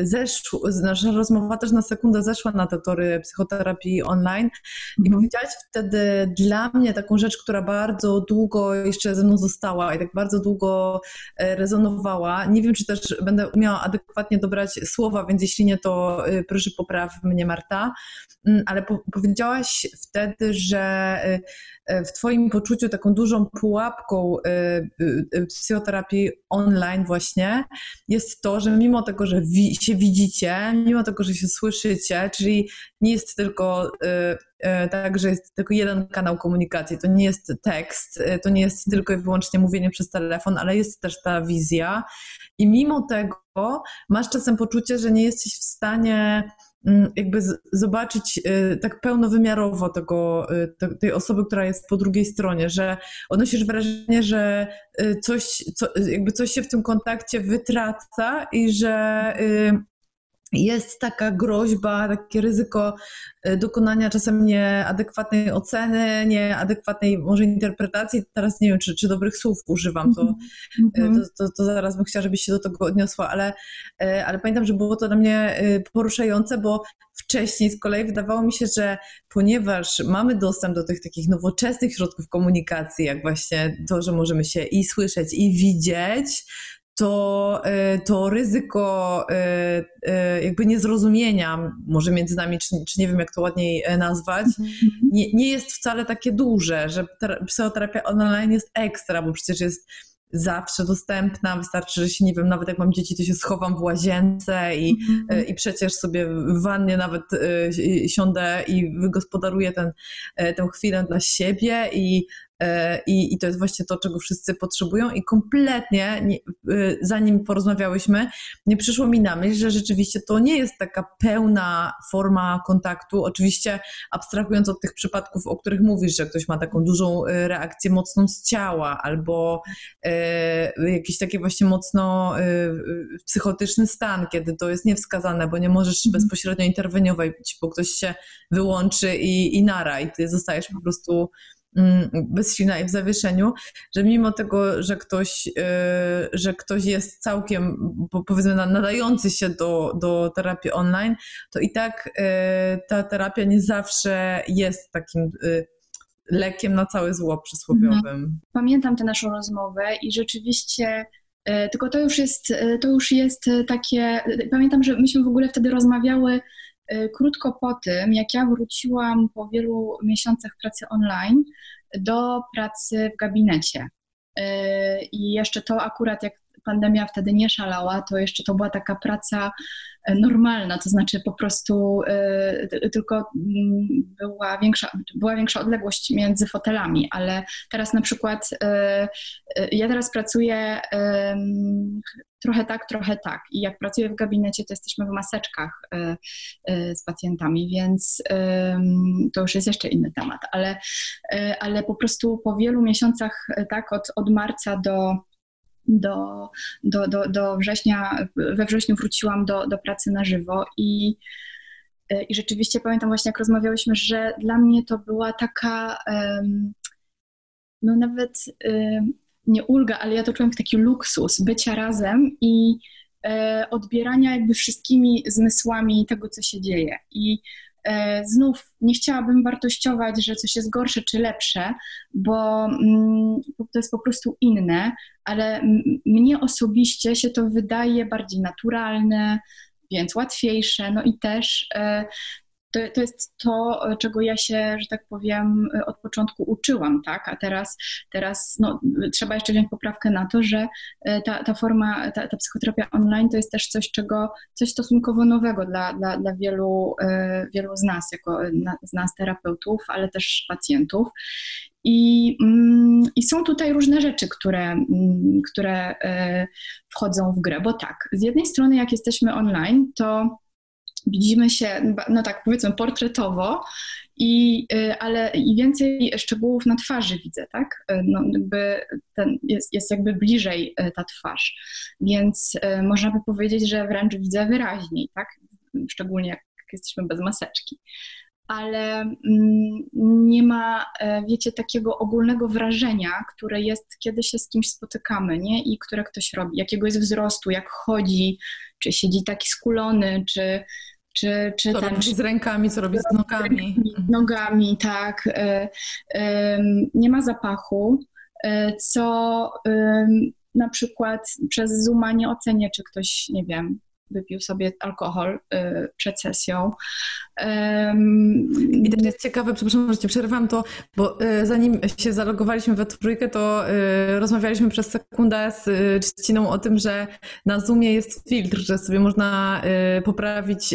y, zeszł, nasza rozmowa też na sekundę zeszła na te tory psychoterapii online i mm -hmm. powiedziałaś wtedy dla mnie taką rzecz, która bardzo długo jeszcze ze mną została i tak bardzo długo rezonowała. Nie wiem, czy też będę umiała adekwatnie adekwatnie dobrać słowa, więc jeśli nie, to y, proszę popraw mnie Marta. Mm, ale po powiedziałaś wtedy, że y, w Twoim poczuciu taką dużą pułapką psychoterapii online właśnie jest to, że mimo tego, że wi się widzicie, mimo tego, że się słyszycie, czyli nie jest tylko tak, że jest tylko jeden kanał komunikacji, to nie jest tekst, to nie jest tylko i wyłącznie mówienie przez telefon, ale jest też ta wizja i mimo tego masz czasem poczucie, że nie jesteś w stanie jakby zobaczyć y, tak pełnowymiarowo tego, y, tej osoby, która jest po drugiej stronie, że odnosisz wrażenie, że y, coś, co, jakby coś się w tym kontakcie wytraca i że jest taka groźba, takie ryzyko e, dokonania czasem nieadekwatnej oceny, nieadekwatnej może interpretacji. Teraz nie wiem, czy, czy dobrych słów używam, to, mm-hmm. to, to, to, zaraz bym chciała, żebyś się do tego odniosła, ale, e, ale pamiętam, że było to dla mnie poruszające, bo wcześniej z kolei wydawało mi się, że ponieważ mamy dostęp do tych takich nowoczesnych środków komunikacji, jak właśnie to, że możemy się i słyszeć, i widzieć, to, e, to ryzyko e, e, jakby niezrozumienia, może między nami, czy, czy nie wiem jak to ładniej nazwać, mhm. nie, nie jest wcale takie duże, że psychoterapia online jest ekstra, bo przecież jest zawsze dostępna, wystarczy, że się, nie wiem, nawet jak mam dzieci, to się schowam w łazience i, mm-hmm. i przecież sobie w wannie nawet siądę i wygospodaruję ten, tę chwilę dla siebie i I, I, to jest właśnie to, czego wszyscy potrzebują. I kompletnie, nie, e, zanim porozmawiałyśmy, nie przyszło mi na myśl, że rzeczywiście to nie jest taka pełna forma kontaktu. Oczywiście, abstrahując od tych przypadków, o których mówisz, że ktoś ma taką dużą e, reakcję mocną z ciała, albo e, jakiś taki właśnie mocno e, psychotyczny stan, kiedy to jest niewskazane, bo nie możesz mhm. bezpośrednio interweniować, bo ktoś się wyłączy i, i nara, i ty zostajesz po prostu bezsilna i w zawieszeniu, że mimo tego, że ktoś, y, że ktoś jest całkiem, powiedzmy, nadający się do, do terapii online, to i tak y, ta terapia nie zawsze jest takim y, lekiem na całe zło przysłowiowym. Mhm. Pamiętam tę naszą rozmowę i rzeczywiście tylko to już jest, to już jest takie. Pamiętam, że myśmy w ogóle wtedy rozmawiały E, krótko po tym, jak ja wróciłam po wielu miesiącach pracy online do pracy w gabinecie. E, I jeszcze to akurat, jak pandemia wtedy nie szalała, to jeszcze to była taka praca e, normalna, to znaczy po prostu tylko mm, była większa, była większa odległość między fotelami, ale teraz na przykład ja teraz pracuję trochę tak, trochę tak. I jak pracuję w gabinecie, to jesteśmy w maseczkach z pacjentami, więc to już jest jeszcze inny temat, ale, ale po prostu po wielu miesiącach, tak, od, od marca do do, do, do, do września, we wrześniu wróciłam do, do pracy na żywo i, i rzeczywiście pamiętam właśnie, jak rozmawiałyśmy, że dla mnie to była taka, no nawet nie ulga, ale ja to czułem jak taki luksus bycia razem i e, odbierania jakby wszystkimi zmysłami tego, co się dzieje. I E, znów nie chciałabym wartościować, że coś jest gorsze czy lepsze, bo mm, to jest po prostu inne, ale mnie osobiście się to wydaje bardziej naturalne, więc łatwiejsze, no i też e, to, to jest to, czego ja się, że tak powiem, od początku uczyłam, tak? A teraz, teraz no, trzeba jeszcze wziąć poprawkę na to, że e, ta, ta forma, ta, ta psychoterapia online to jest też coś, czego, coś stosunkowo nowego dla, dla, dla wielu, e, wielu z nas, jako z nas terapeutów, ale też pacjentów. I, mm, I, są tutaj różne rzeczy, które, mm, które e, wchodzą w grę, bo tak, z jednej strony, jak jesteśmy online, to widzimy się, no tak powiedzmy, portretowo, i, y, ale i więcej szczegółów na twarzy widzę, tak? Y, no, jakby ten jest, jest jakby bliżej y, ta twarz, więc można by powiedzieć, że wręcz widzę wyraźniej, tak? Szczególnie jak jesteśmy bez maseczki. Ale mm, nie ma, wiecie, takiego ogólnego wrażenia, które jest, kiedy się z kimś spotykamy, nie? I które ktoś robi, jakiego jest wzrostu, jak chodzi, czy siedzi taki skulony, czy, czy, czy co ten, robi z rękami, co robi z nogami. Nogami, tak. E, nie ma zapachu, e, co na przykład przez Zooma nie ocenię, czy ktoś, nie wiem, wypił sobie alkohol y, przed sesją. I też jest ciekawe, przepraszam, że cię przerwam to, bo y, zanim się zalogowaliśmy we trójkę, to y, rozmawialiśmy przez sekundę z Czciną o tym, że na Zoomie jest filtr, że sobie można poprawić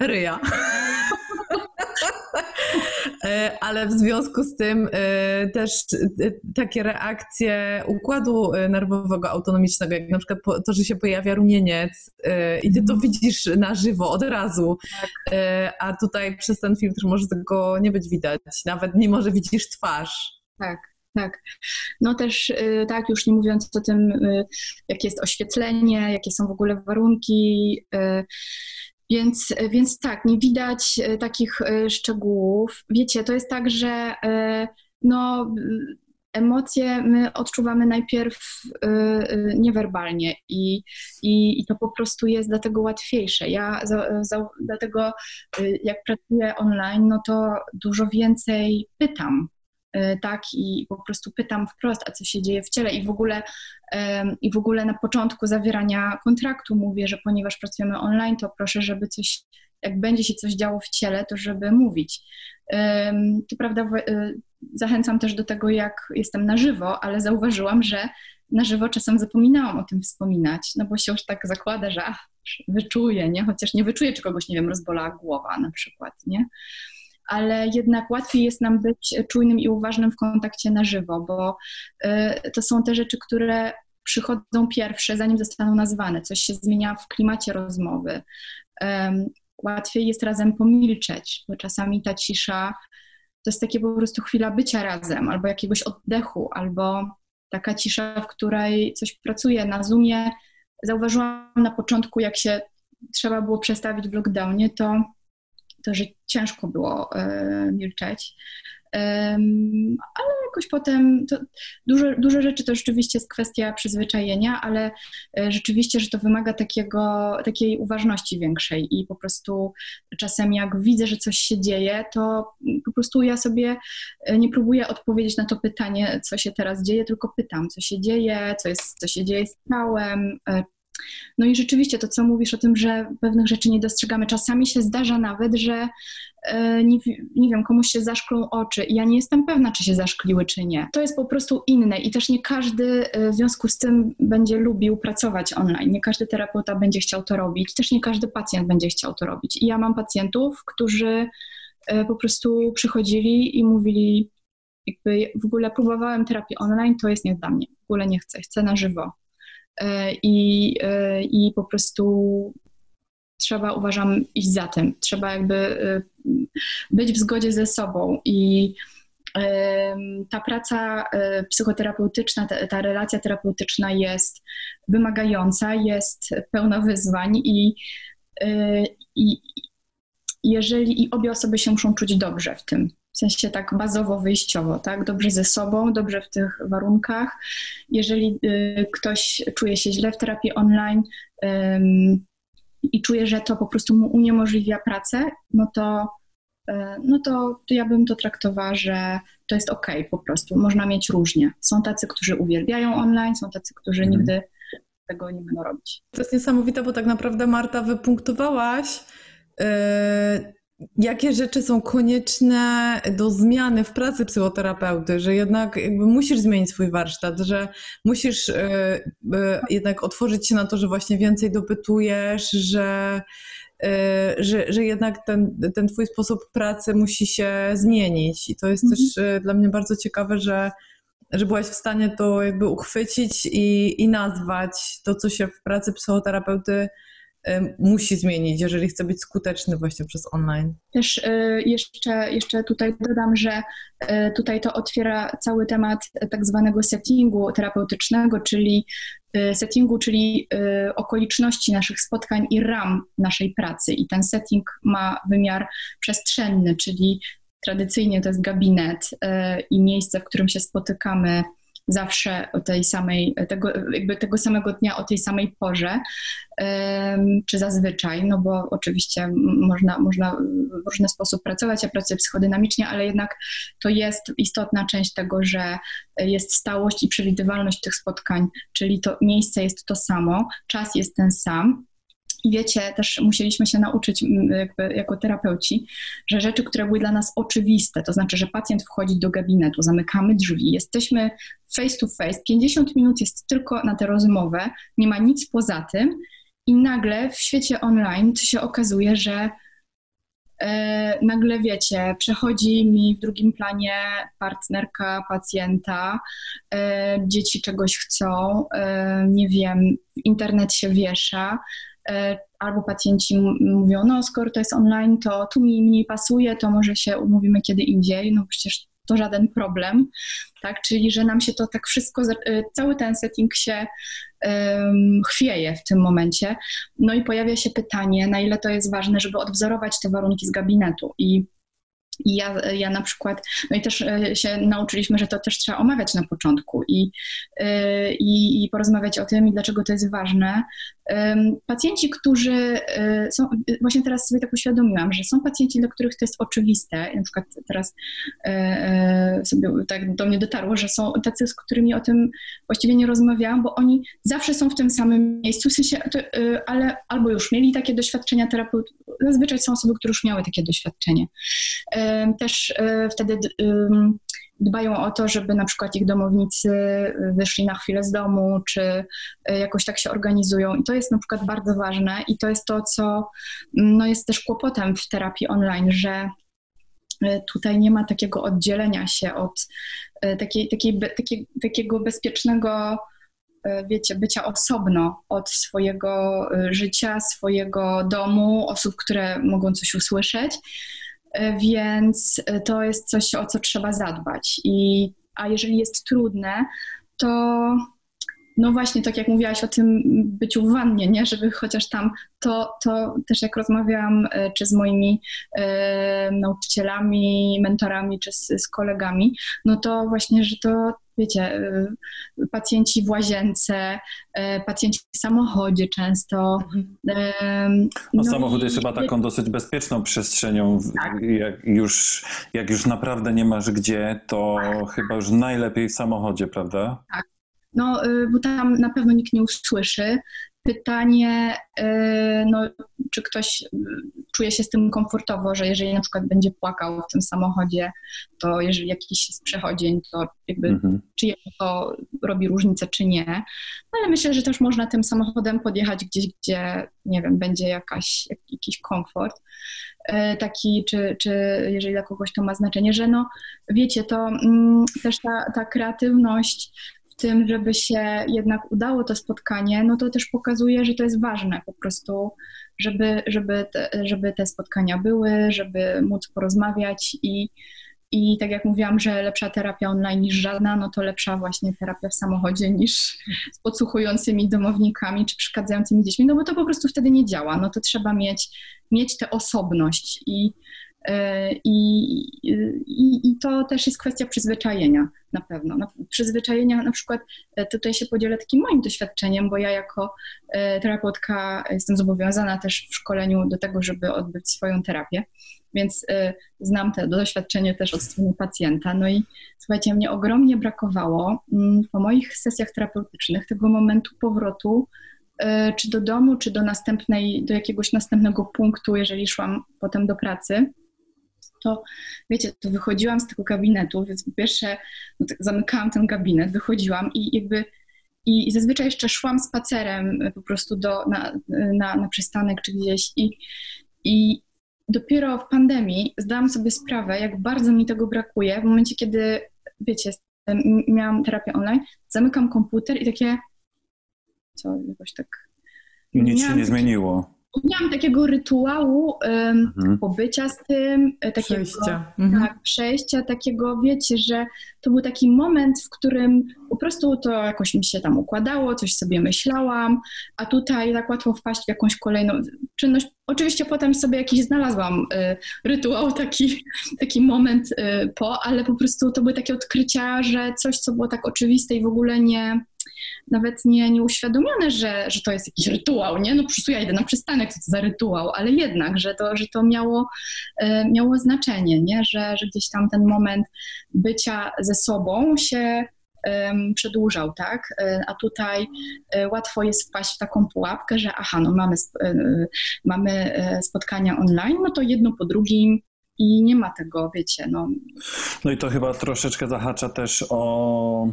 ryja. *laughs* E, ale w związku z tym e, też e, takie reakcje układu nerwowego autonomicznego, jak na przykład to, że się pojawia rumieniec i ty to widzisz na żywo od razu, a tutaj przez ten filtr może tego nie być widać, nawet mimo, że widzisz twarz. Tak. Tak. No też, tak, już nie mówiąc o tym, jakie jest oświetlenie, jakie są w ogóle warunki, więc, więc tak, nie widać e, takich e, szczegółów. Wiecie, to jest tak, że e, no, emocje my odczuwamy najpierw niewerbalnie i, i, i, to po prostu jest dlatego łatwiejsze. Ja za, za, dlatego jak pracuję online, no to dużo więcej pytam E, tak, i po prostu pytam wprost, a co się dzieje w ciele i w ogóle, i w ogóle na początku zawierania kontraktu mówię, że ponieważ pracujemy online, to proszę, żeby coś, jak będzie się coś działo w ciele, to żeby mówić. To prawda, e, zachęcam też do tego, jak jestem na żywo, ale zauważyłam, że na żywo czasem zapominałam o tym wspominać, no bo się już tak zakłada, że ach, wyczuję, nie? Chociaż nie wyczuję, czy kogoś, nie wiem, rozbolała głowa na przykład, nie? Ale jednak łatwiej jest nam być czujnym i uważnym w kontakcie na żywo, bo y, to są te rzeczy, które przychodzą pierwsze, zanim zostaną nazwane. Coś się zmienia w klimacie rozmowy. Łatwiej jest razem pomilczeć, bo czasami ta cisza to jest takie po prostu chwila bycia razem, albo jakiegoś oddechu, albo taka cisza, w której coś pracuje. Na Zoomie zauważyłam na początku, jak się trzeba było przestawić w lockdownie, to to, że ciężko było e, milczeć. Ale jakoś potem dużo, dużo rzeczy to rzeczywiście jest kwestia przyzwyczajenia, ale e, rzeczywiście, że to wymaga takiego, takiej uważności większej i po prostu czasem jak widzę, że coś się dzieje, to po prostu ja sobie e, nie próbuję odpowiedzieć na to pytanie, co się teraz dzieje, tylko pytam, co się dzieje, co, jest, co się dzieje z ciałem, no i rzeczywiście to, co mówisz o tym, że pewnych rzeczy nie dostrzegamy, czasami się zdarza nawet, że e, nie, nie, wiem, komuś się zaszklą oczy i ja nie jestem pewna, czy się zaszkliły, czy nie. To jest po prostu inne i też nie każdy e, w związku z tym będzie lubił pracować online. Nie każdy terapeuta będzie chciał to robić, też nie każdy pacjent będzie chciał to robić. I ja mam pacjentów, którzy e, po prostu przychodzili i mówili, jakby w ogóle próbowałem terapii online, to jest nie dla mnie, w ogóle nie chcę, chcę na żywo. E, I, e, i po prostu trzeba, uważam, iść za tym. Trzeba jakby e, być w zgodzie ze sobą i ta praca psychoterapeutyczna, ta, ta, relacja terapeutyczna jest wymagająca, jest pełna wyzwań i, i jeżeli i obie osoby się muszą czuć dobrze w tym w sensie tak bazowo, wyjściowo, tak? Dobrze ze sobą, dobrze w tych warunkach. Jeżeli y, ktoś czuje się źle w terapii online i czuje, że to po prostu mu uniemożliwia pracę, no to, y, no to, to ja bym to traktowała, że to jest ok po prostu. Można mieć różnie. Są tacy, którzy uwielbiają online, są tacy, którzy mhm. nigdy tego nie będą robić. To jest niesamowite, bo tak naprawdę Marta wypunktowałaś yy jakie rzeczy są konieczne do zmiany w pracy psychoterapeuty, że jednak jakby musisz zmienić swój warsztat, że musisz y, y, jednak otworzyć się na to, że właśnie więcej dopytujesz, że, y, że, że jednak ten, ten twój sposób pracy musi się zmienić. I to jest mhm. też dla mnie bardzo ciekawe, że że byłaś w stanie to jakby uchwycić i, i nazwać to, co się w pracy psychoterapeuty musi zmienić, jeżeli chce być skuteczny właśnie przez online. Też e, jeszcze, jeszcze tutaj dodam, że e, tutaj to otwiera cały temat tak zwanego settingu terapeutycznego, czyli e, settingu, czyli okoliczności naszych spotkań i ram naszej pracy. I ten setting ma wymiar przestrzenny, czyli tradycyjnie to jest gabinet i miejsce, w którym się spotykamy zawsze o tej samej, tego, jakby tego samego dnia o tej samej porze, czy zazwyczaj, no bo oczywiście można, można w różny sposób pracować, ja pracuję psychodynamicznie, ale jednak to jest istotna część tego, że jest stałość i przewidywalność tych spotkań, czyli to miejsce jest to samo, czas jest ten sam, i wiecie, też musieliśmy się nauczyć jakby jako terapeuci, że rzeczy, które były dla nas oczywiste, to znaczy, że pacjent wchodzi do gabinetu, zamykamy drzwi, jesteśmy face to face, 50 minut jest tylko na tę rozmowę, nie ma nic poza tym i nagle w świecie online to się okazuje, że e, nagle wiecie, przechodzi mi w drugim planie partnerka pacjenta, e, dzieci czegoś chcą, e, nie wiem, internet się wiesza, albo pacjenci mówią, no skoro to jest online, to tu mi mniej pasuje, to może się umówimy kiedy indziej, no przecież to żaden problem, tak, czyli że nam się to tak wszystko, e, cały ten setting się um, chwieje w tym momencie, no i pojawia się pytanie, na ile to jest ważne, żeby odwzorować te warunki z gabinetu. I i ja, ja na przykład, no i też e, się nauczyliśmy, że to też trzeba omawiać na początku i, e, i, i porozmawiać o tym i dlaczego to jest ważne. Pacjenci, którzy e, są, właśnie teraz sobie tak uświadomiłam, że są pacjenci, dla których to jest oczywiste. Na przykład teraz sobie tak do mnie dotarło, że są tacy, z którymi o tym właściwie nie rozmawiałam, bo oni zawsze są w tym samym miejscu, w sensie, ale albo już mieli takie doświadczenia terapeutyczne, zazwyczaj są osoby, które już miały takie doświadczenie też e, wtedy dbają o to, żeby na przykład ich domownicy wyszli na chwilę z domu, czy e, jakoś tak się organizują. I to jest na przykład bardzo ważne i to jest to, co no, jest też kłopotem w terapii online, że e, tutaj nie ma takiego oddzielenia się od takiej, takiej, takiej, takiego bezpiecznego wiecie, bycia osobno od swojego życia, swojego domu, osób, które mogą coś usłyszeć. Więc e, to jest coś, o co trzeba zadbać. I, a jeżeli jest trudne, to no właśnie, tak jak mówiłaś o tym byciu w wannie, nie? żeby chociaż tam, to, to też jak rozmawiałam e, czy z moimi e, nauczycielami, mentorami, czy z, z, kolegami, no to właśnie, że to wiecie, e, pacjenci w łazience, pacjenci w samochodzie często. No, no samochód jest chyba taką dosyć bezpieczną przestrzenią. Tak. Jak, już, jak już naprawdę nie masz gdzie, to tak. chyba już najlepiej w samochodzie, prawda? Tak no, y, bo tam na pewno nikt nie usłyszy pytanie, no, czy ktoś czuje się z tym komfortowo, że jeżeli na przykład będzie płakał w tym samochodzie, to jeżeli jakiś jest przechodzień, to jakby mhm. czy to robi różnicę, czy nie. No, ale myślę, że też można tym samochodem podjechać gdzieś, gdzie, nie wiem, będzie jakaś, jakiś komfort e, taki, czy, czy jeżeli dla kogoś to ma znaczenie, że no wiecie, to mm, też ta, ta kreatywność tym, żeby się jednak udało to spotkanie, no to też pokazuje, że to jest ważne po prostu, żeby, żeby, te, żeby te spotkania były, żeby móc porozmawiać i, i tak jak mówiłam, że lepsza terapia online niż żadna, no to lepsza właśnie terapia w samochodzie niż z podsłuchującymi domownikami czy przeszkadzającymi dziećmi, no bo to po prostu wtedy nie działa. No to trzeba mieć, mieć tę osobność i I, i, I, to też jest kwestia przyzwyczajenia na pewno. No, przyzwyczajenia na przykład, e, tutaj się podzielę takim moim doświadczeniem, bo ja jako e, terapeutka jestem zobowiązana też w szkoleniu do tego, żeby odbyć swoją terapię, więc znam to doświadczenie też od strony pacjenta. No i słuchajcie, mnie ogromnie brakowało mm, po moich sesjach terapeutycznych tego momentu powrotu czy do domu, czy do następnej, do jakiegoś następnego punktu, jeżeli szłam potem do pracy to wiecie, to wychodziłam z tego gabinetu, więc po pierwsze no tak zamykałam ten gabinet, wychodziłam i jakby i zazwyczaj jeszcze szłam spacerem po prostu do, na, na, na przystanek czy gdzieś i, i dopiero w pandemii zdałam sobie sprawę, jak bardzo mi tego brakuje. W momencie, kiedy, wiecie, miałam terapię online, zamykam komputer i takie, co, jakoś tak... Nic się nie zmieniło miałam takiego rytuału um, mhm. pobycia z tym, e, takiego przejścia. Mhm. Tak, przejścia, takiego, wiecie, że to był taki moment, w którym po prostu to jakoś mi się tam układało, coś sobie myślałam, a tutaj tak łatwo wpaść w jakąś kolejną czynność. Oczywiście potem sobie jakiś znalazłam y, rytuał, taki, taki moment y, po, ale po prostu to były takie odkrycia, że coś, co było tak oczywiste i w ogóle nie nawet nie, nie uświadomione, że, że to jest jakiś rytuał, nie? No po prostu ja idę na przystanek, co to za rytuał, ale jednak, że to, że to miało, e, miało znaczenie, nie? Że, że gdzieś tam ten moment bycia ze sobą się przedłużał, tak? E, a tutaj e, łatwo jest wpaść w taką pułapkę, że aha, no mamy, mamy spotkania online, no to jedno po drugim i nie ma tego, wiecie, no. No i to chyba troszeczkę zahacza też o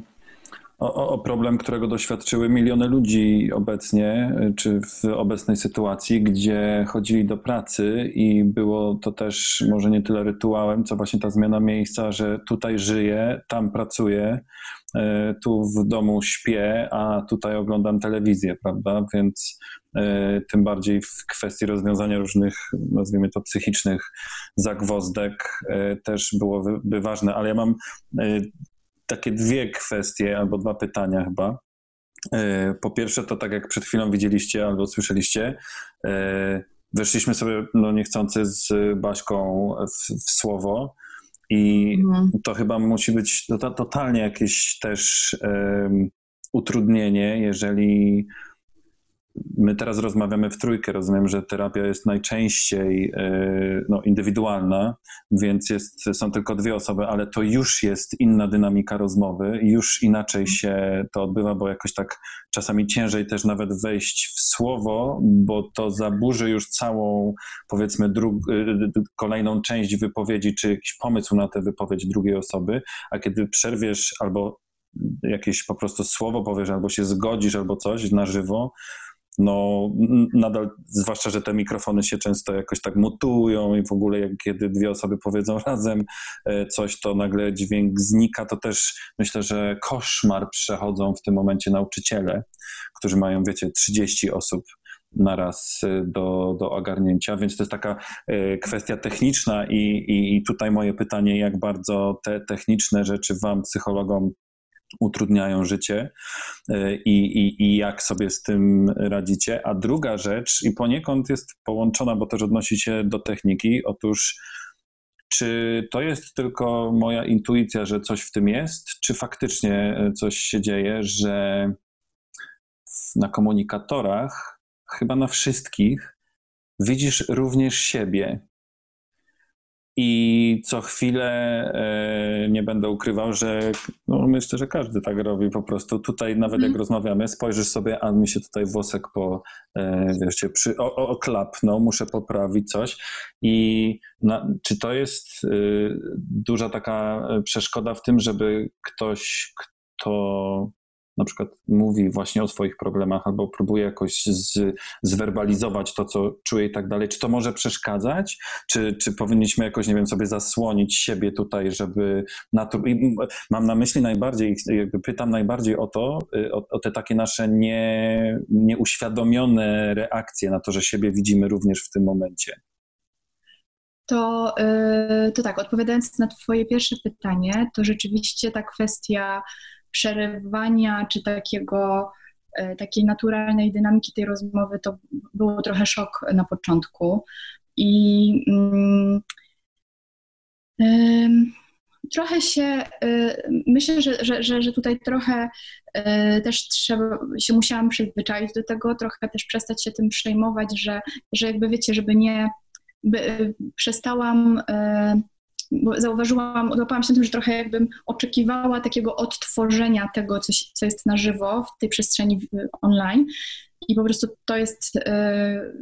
o, o, problem, którego doświadczyły miliony ludzi obecnie, czy w obecnej sytuacji, gdzie chodzili do pracy i było to też może nie tyle rytuałem, co właśnie ta zmiana miejsca, że tutaj żyję, tam pracuję, e, tu w domu śpię, a tutaj oglądam telewizję, prawda? Więc e, tym bardziej w kwestii rozwiązania różnych, nazwijmy to, psychicznych zagwozdek też byłoby ważne. Ale ja mam takie dwie kwestie albo dwa pytania chyba. E, po pierwsze, to tak jak przed chwilą widzieliście albo słyszeliście, e, weszliśmy sobie no niechcący z Baśką w, w słowo i mhm. to chyba musi być to, totalnie jakieś też um, utrudnienie, jeżeli my teraz rozmawiamy w trójkę. Rozumiem, że terapia jest najczęściej e, no, indywidualna, więc jest, są tylko dwie osoby, ale to już jest inna dynamika rozmowy, już inaczej się to odbywa, bo jakoś tak czasami ciężej też nawet wejść w słowo, bo to zaburzy już całą, powiedzmy, e, kolejną część wypowiedzi, czy jakiś pomysł na tę wypowiedź drugiej osoby, a kiedy przerwiesz albo jakieś po prostu słowo powiesz, albo się zgodzisz, albo coś na żywo, no nadal, zwłaszcza, że te mikrofony się często jakoś tak mutują i w ogóle jak kiedy dwie osoby powiedzą *laughs* razem e, coś, to nagle dźwięk znika, to też myślę, że koszmar przechodzą w tym momencie nauczyciele, którzy mają, wiecie, 30 osób naraz e, do, do ogarnięcia, więc to jest taka e, kwestia techniczna i, i, i tutaj moje pytanie, jak bardzo te techniczne rzeczy wam, psychologom, utrudniają życie e, i, i, i jak sobie z tym radzicie. A druga rzecz, i poniekąd jest połączona, bo też odnosi się do techniki, otóż czy to jest tylko moja intuicja, że coś w tym jest, czy faktycznie coś się dzieje, że na komunikatorach, chyba na wszystkich, widzisz również siebie. I co chwilę e, nie będę ukrywał, że no myślę, że każdy tak robi po prostu. Tutaj nawet mm. jak mhm. rozmawiamy, spojrzysz sobie, a mi się tutaj włosek po, e, wiesz, przy, o, o, klapnął, muszę poprawić coś. I na, czy to jest y, duża taka przeszkoda w tym, żeby ktoś, kto na przykład mówi właśnie o swoich problemach albo próbuje jakoś z, zwerbalizować to, co czuje i tak dalej, czy to może przeszkadzać? Czy, czy powinniśmy jakoś, nie wiem, sobie zasłonić siebie tutaj, żeby... Mam na myśli najbardziej, jakby pytam najbardziej o to, y, o, o te takie nasze nie, nieuświadomione reakcje na to, że siebie widzimy również w tym momencie. To, y, to tak, odpowiadając na Twoje pierwsze pytanie, to rzeczywiście ta kwestia przerywania czy takiego, e, takiej naturalnej dynamiki tej rozmowy, to było trochę szok na początku. I mm, trochę się, y, myślę, że, że, że, że tutaj trochę y, też trzeba, się musiałam przyzwyczaić do tego, trochę też przestać się tym przejmować, że, że jakby wiecie, żeby nie, by, przestałam bo zauważyłam, złapałam się na tym, że trochę jakbym oczekiwała takiego odtworzenia tego, co, co jest na żywo w tej przestrzeni online. I po prostu to jest e,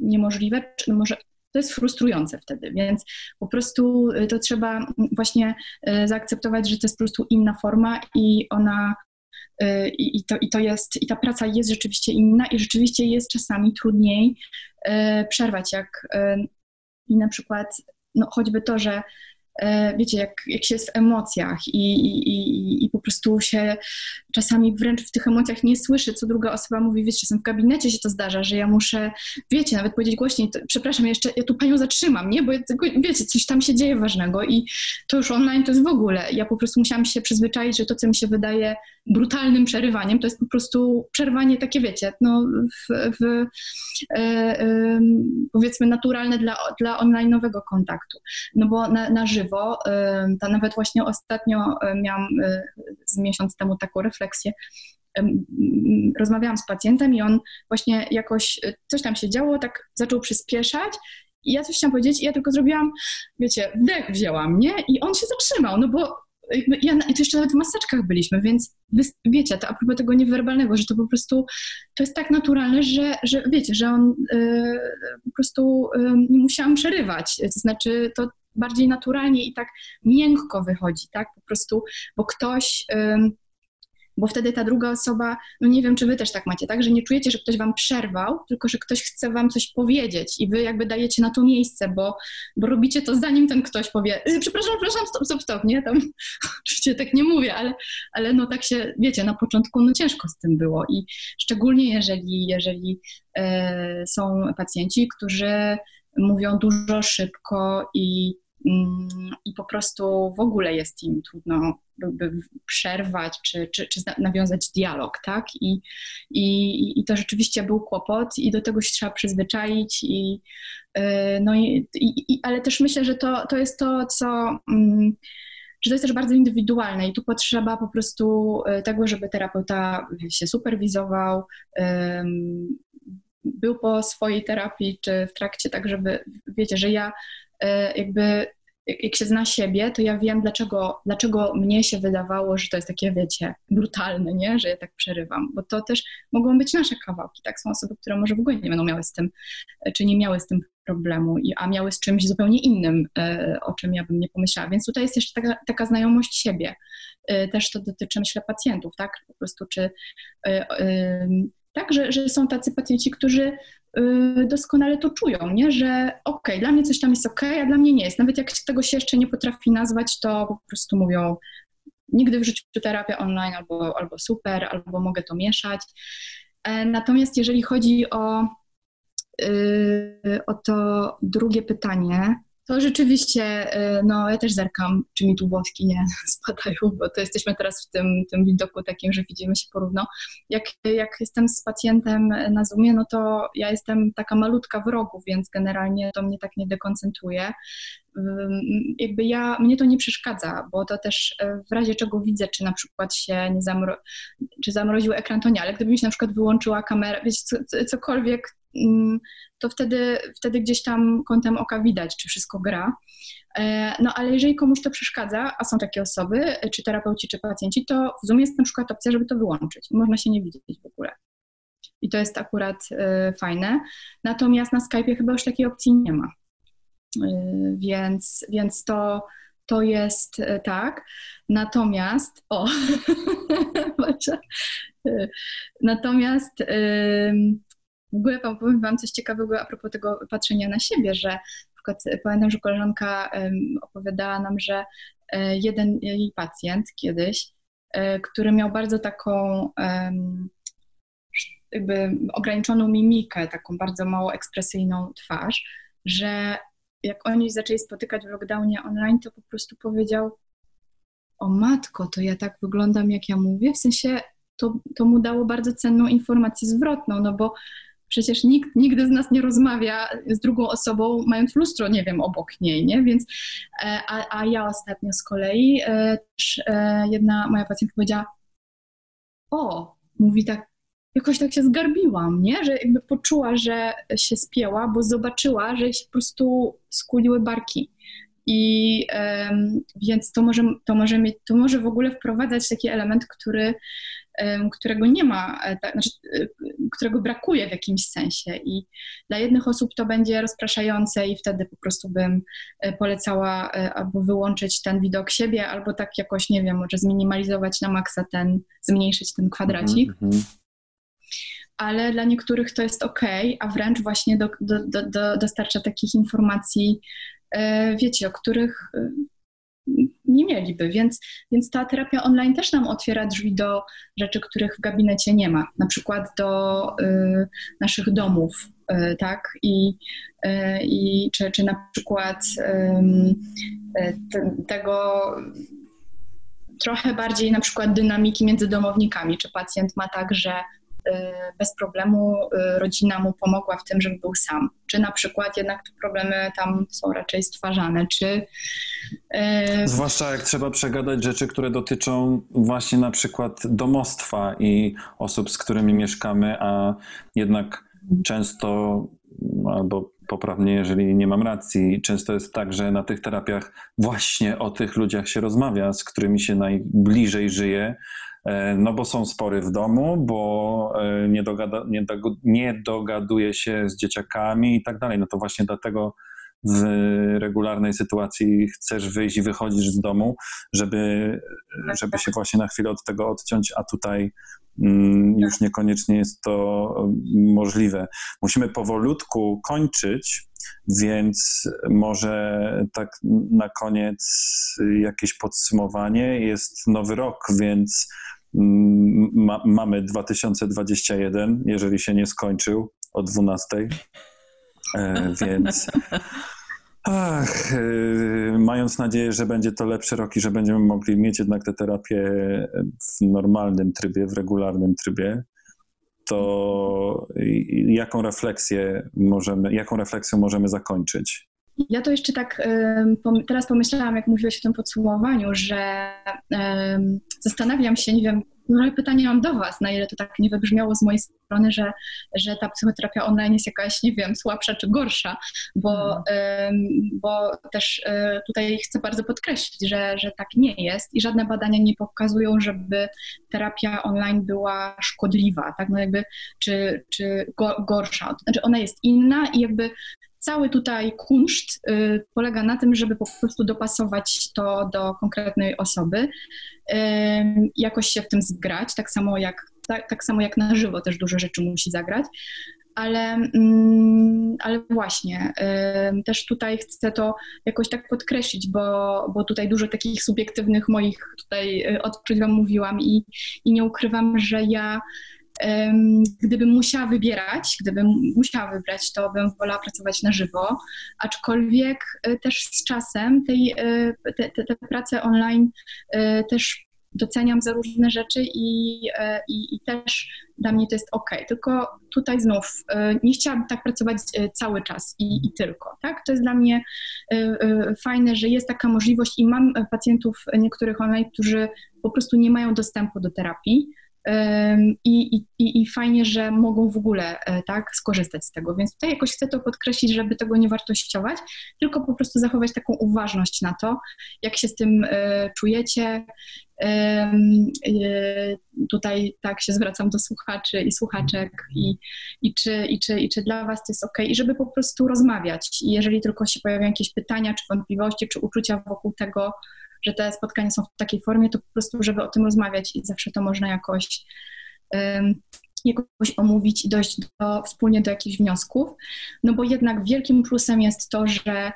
niemożliwe, czy może to jest frustrujące wtedy, więc po prostu e, to trzeba właśnie e, zaakceptować, że to jest po prostu inna forma i ona i, i, to, i to jest, i ta praca jest rzeczywiście inna i rzeczywiście jest czasami trudniej przerwać, jak i na przykład no, choćby to, że wiecie, jak, jak się jest w emocjach i, i, i po prostu się czasami wręcz w tych emocjach nie słyszy, co druga osoba mówi, wiecie, czasem w gabinecie się to zdarza, że ja muszę, wiecie, nawet powiedzieć głośniej, to, przepraszam, jeszcze ja tu panią zatrzymam, nie, bo wiecie, coś tam się dzieje ważnego i to już online to jest w ogóle, ja po prostu musiałam się przyzwyczaić, że to, co mi się wydaje brutalnym przerywaniem, to jest po prostu przerwanie takie, wiecie, no w, w e, e, powiedzmy naturalne dla, dla online'owego kontaktu, no bo na, na żywo. To nawet właśnie ostatnio miałam y, z miesiąc temu taką refleksję. Rozmawiałam z pacjentem i on właśnie jakoś coś tam się działo, tak zaczął przyspieszać i ja coś chciałam powiedzieć i ja tylko zrobiłam, wiecie, wdech wzięłam, nie? I on się zatrzymał, no bo ja, i to jeszcze nawet w maseczkach byliśmy, więc wiecie, to a propos tego niewerbalnego, że to po prostu, to jest tak naturalne, że, że wiecie, że on y, po prostu y, musiałam przerywać, to znaczy to bardziej naturalnie i tak miękko wychodzi, tak, po prostu, bo ktoś... Y, bo wtedy ta druga osoba, no nie wiem, czy wy też tak macie, tak, że nie czujecie, że ktoś wam przerwał, tylko że ktoś chce wam coś powiedzieć i wy jakby dajecie na to miejsce, bo, bo robicie to zanim ten ktoś powie, y, przepraszam, przepraszam, stop, stop, stop, nie, tam *laughs* oczywiście tak nie mówię, ale, ale no tak się, wiecie, na początku no ciężko z tym było i szczególnie jeżeli, jeżeli e, są pacjenci, którzy mówią dużo szybko i Mm, i po prostu w ogóle jest im trudno przerwać czy, czy, czy nawiązać dialog, tak? I, i, I to rzeczywiście był kłopot i do tego się trzeba przyzwyczaić i y, no i, i, ale też myślę, że to, to jest to, co mm, że to jest też bardzo indywidualne i tu potrzeba po prostu y, tego, żeby terapeuta się superwizował, był po swojej terapii czy w trakcie, tak żeby, wiecie, że ja E, jakby jak się zna siebie, to ja wiem, dlaczego, dlaczego mnie się wydawało, że to jest takie, wiecie, brutalne, nie? że ja tak przerywam, bo to też mogą być nasze kawałki, tak? Są osoby, które może w ogóle nie będą miały z tym, e, czy nie miały z tym problemu, a miały z czymś zupełnie innym, e, o czym ja bym nie pomyślała. Więc tutaj jest jeszcze taka, taka znajomość siebie. Też to dotyczy, myślę, pacjentów, tak? Po prostu, czy tak, że, że są tacy pacjenci, którzy Y, doskonale to czują, nie? że okej, okay, dla mnie coś tam jest okej, okay, a dla mnie nie jest. Nawet jak tego się jeszcze nie potrafi nazwać, to po prostu mówią nigdy w życiu terapia online albo, albo super, albo mogę to mieszać. E, natomiast jeżeli chodzi o, y, o to drugie pytanie, to rzeczywiście, y, no ja też zerkam, czy mi tu włoski nie *laughs* spadają, bo to jesteśmy teraz w tym, tym widoku takim, że widzimy się porówno. Jak, jak jestem z pacjentem na Zoomie, no to ja jestem taka malutka w rogu, więc generalnie to mnie tak nie dekoncentruje. Jakby ja, mnie to nie przeszkadza, bo to też e, w razie czego widzę, czy na przykład się nie zamro, czy zamroził ekran, to nie, ale gdybym się na przykład wyłączyła kamerę, wiecie, co, cokolwiek, to wtedy, wtedy gdzieś tam kątem oka widać, czy wszystko gra. No ale jeżeli komuś to przeszkadza, a są takie osoby, czy terapeuci, czy pacjenci, to w Zoom jest na przykład opcja, żeby to wyłączyć. Można się nie widzieć w ogóle. I to jest akurat fajne. Natomiast na Skype'ie chyba już takiej opcji nie ma. Więc, więc to, to jest tak. Natomiast, o, *laughs* natomiast w ogóle powiem Wam coś ciekawego a propos tego patrzenia na siebie, że na przykład pamiętam, że koleżanka opowiadała nam, że e, jeden jej pacjent kiedyś, e, który miał bardzo taką jakby ograniczoną mimikę, taką bardzo mało ekspresyjną twarz, że jak oni zaczęli spotykać w lockdownie online, to po prostu powiedział: O matko, to ja tak wyglądam, jak ja mówię. W sensie to, to mu dało bardzo cenną informację zwrotną, no bo przecież nikt nigdy z nas nie rozmawia z drugą osobą, mając lustro, nie wiem, obok niej, nie? Więc, e, a, a ja ostatnio z kolei, e, też e, jedna moja pacjentka powiedziała, o, mówi tak, jakoś tak się zgarbiłam, nie? Że jakby poczuła, że się spięła, bo zobaczyła, że się po prostu skuliły barki. I um, więc to może, to, może mieć, to może w ogóle wprowadzać taki element, który którego nie ma, e, znaczy, e, którego brakuje w jakimś sensie. I dla jednych osób to będzie rozpraszające, i wtedy po prostu bym e, polecała albo wyłączyć ten widok siebie, albo tak jakoś, nie wiem, może zminimalizować na maksa ten, zmniejszyć ten kwadracik. Mm -hmm. Ale dla niektórych to jest ok, a wręcz właśnie do, do, do, dostarcza takich informacji, wiecie, o których nie mieliby, więc, więc ta terapia online też nam otwiera drzwi do rzeczy, których w gabinecie nie ma, na przykład do y, naszych domów, y, tak, i, y, czy, czy na przykład y, tego trochę bardziej na przykład dynamiki między domownikami, czy pacjent ma tak, że bez problemu y, rodzina mu pomogła w tym, żeby był sam. Czy na przykład jednak te problemy tam są raczej stwarzane, czy... Y, Zwłaszcza jak trzeba przegadać rzeczy, które dotyczą właśnie na przykład domostwa i osób, z którymi mieszkamy, a jednak często albo poprawnie, jeżeli nie mam racji, często jest tak, że na tych terapiach właśnie o tych ludziach się rozmawia, z którymi się najbliżej żyje, no bo są spory w domu, bo e, nie, dogada, nie, nie dogaduje się z dzieciakami i tak dalej. No to właśnie dlatego w regularnej sytuacji chcesz wyjść i wychodzisz z domu, żeby, żeby się właśnie na chwilę od tego odciąć, a tutaj mm, już niekoniecznie jest to możliwe. Musimy powolutku kończyć, więc może tak na koniec jakieś podsumowanie. Jest nowy rok, więc mm, ma, mamy 2021, jeżeli się nie skończył o 12. E, więc ach, e, mając nadzieję, że będzie to lepszy rok i że będziemy mogli mieć jednak tę terapię w normalnym trybie, w regularnym trybie, to jaką refleksję możemy, jaką refleksją możemy zakończyć? Ja to jeszcze tak teraz pomyślałam, jak mówiłeś o tym podsumowaniu, że zastanawiam się, nie wiem, no ale pytanie mam do Was, na ile to tak nie wybrzmiało z mojej strony, że, że ta psychoterapia online jest jakaś, nie wiem, słabsza czy gorsza, bo, mhm. bo też e, tutaj chcę bardzo podkreślić, że, że tak nie jest i żadne badania nie pokazują, żeby terapia online była szkodliwa, tak, no jakby, czy, czy gorsza. Znaczy ona jest inna i jakby cały tutaj kunszt y, polega na tym, żeby po prostu dopasować to do konkretnej osoby, jakoś się w tym zgrać, tak samo jak, tak, tak samo jak na żywo też dużo rzeczy musi zagrać. Ale, mm, ale właśnie, też tutaj chcę to jakoś tak podkreślić, bo, bo tutaj dużo takich subiektywnych moich tutaj y, odczuć Wam mówiłam i, i nie ukrywam, że ja Gdybym musiała wybierać, gdybym musiała wybrać, to bym wolała pracować na żywo, aczkolwiek e, też z czasem tej, e, te, te, te prace online e, też doceniam za różne rzeczy i, i, i, też dla mnie to jest ok. Tylko tutaj znów nie chciałabym tak pracować cały czas i, i, tylko. Tak? To jest dla mnie fajne, że jest taka możliwość i mam pacjentów niektórych online, którzy po prostu nie mają dostępu do terapii i, i, i fajnie, że mogą w ogóle e, tak skorzystać z tego. Więc tutaj jakoś chcę to podkreślić, żeby tego nie wartościować, tylko po prostu zachować taką uważność na to, jak się z tym e, czujecie. E, tutaj tak się zwracam do słuchaczy i słuchaczek i, i, czy, i, czy, i czy dla Was to jest ok, i żeby po prostu rozmawiać. I jeżeli tylko się pojawiają jakieś pytania, czy wątpliwości, czy uczucia wokół tego, że te spotkania są w takiej formie, to po prostu, żeby o tym rozmawiać i zawsze to można jakoś, um, jakoś omówić i dojść do, wspólnie do jakichś wniosków. No bo jednak wielkim plusem jest to, że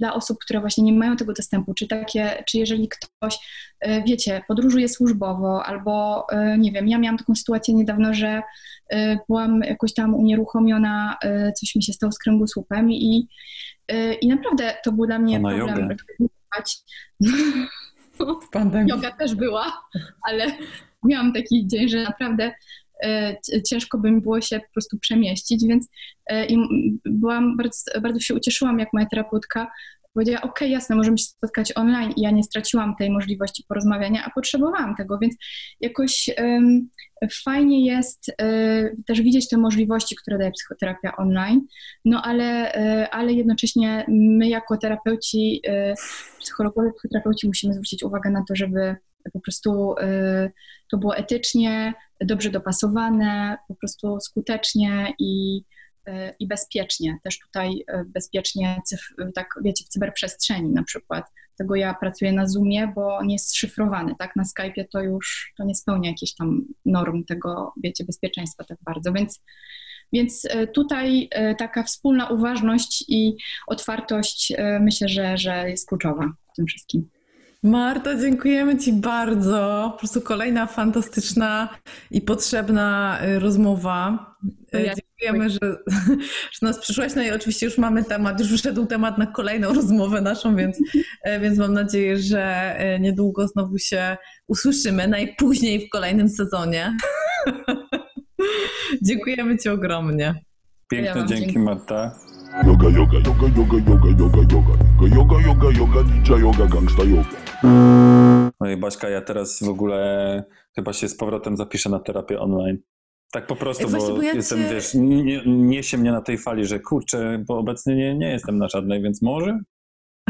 dla osób, które właśnie nie mają tego dostępu, czy takie, czy jeżeli ktoś, e, wiecie, podróżuje służbowo, albo e, nie wiem, ja miałam taką sytuację niedawno, że e, byłam jakoś tam unieruchomiona, coś mi się stało z kręgosłupem i, i naprawdę to był dla mnie Pana problem. W pandemii. Yoga też była, ale miałam taki dzień, że naprawdę ciężko by mi było się po prostu przemieścić, więc e, byłam bardzo, bardzo się ucieszyłam, jak moja terapeutka powiedziała, ok, jasne, możemy się spotkać online i ja nie straciłam tej możliwości porozmawiania, a potrzebowałam tego, więc jakoś um, fajnie jest um, też widzieć te możliwości, które daje psychoterapia online, no ale, um, ale jednocześnie my jako terapeuci, psychologowie, psychoterapeuci musimy zwrócić uwagę na to, żeby po prostu to było etycznie, dobrze dopasowane, po prostu skutecznie i, e, i bezpiecznie. Też tutaj e, bezpiecznie, tak wiecie, w cyberprzestrzeni na przykład. Tego ja pracuję na Zoomie, bo nie jest szyfrowany, tak? Na Skype'ie to już to nie spełnia jakichś tam norm tego, wiecie, bezpieczeństwa tak bardzo, więc więc e, tutaj taka wspólna uważność i otwartość myślę, że, że jest kluczowa w tym wszystkim. Marta, dziękujemy Ci bardzo. Po prostu kolejna fantastyczna i potrzebna y, rozmowa. Y, ja dziękujemy, że, *laughs* że nas przyszłaś. No i oczywiście już mamy temat, już wyszedł temat na kolejną *laughs* rozmowę naszą, więc, y, więc mam nadzieję, że niedługo znowu się usłyszymy, najpóźniej w kolejnym sezonie. *laughs* dziękujemy Ci ogromnie. Piękne ja dzięki, Marta. Yoga, yoga, yoga, yoga, yoga, yoga, yoga, yoga, yoga, yoga, ninja yoga, gangsta yoga. No i Baśka, ja teraz w ogóle chyba się z powrotem zapiszę na terapię online. Tak po prostu, bo, bo ja jestem, cię... wiesz, nie, niesie mnie na tej fali, że kurczę, bo obecnie nie, nie jestem na żadnej, więc może?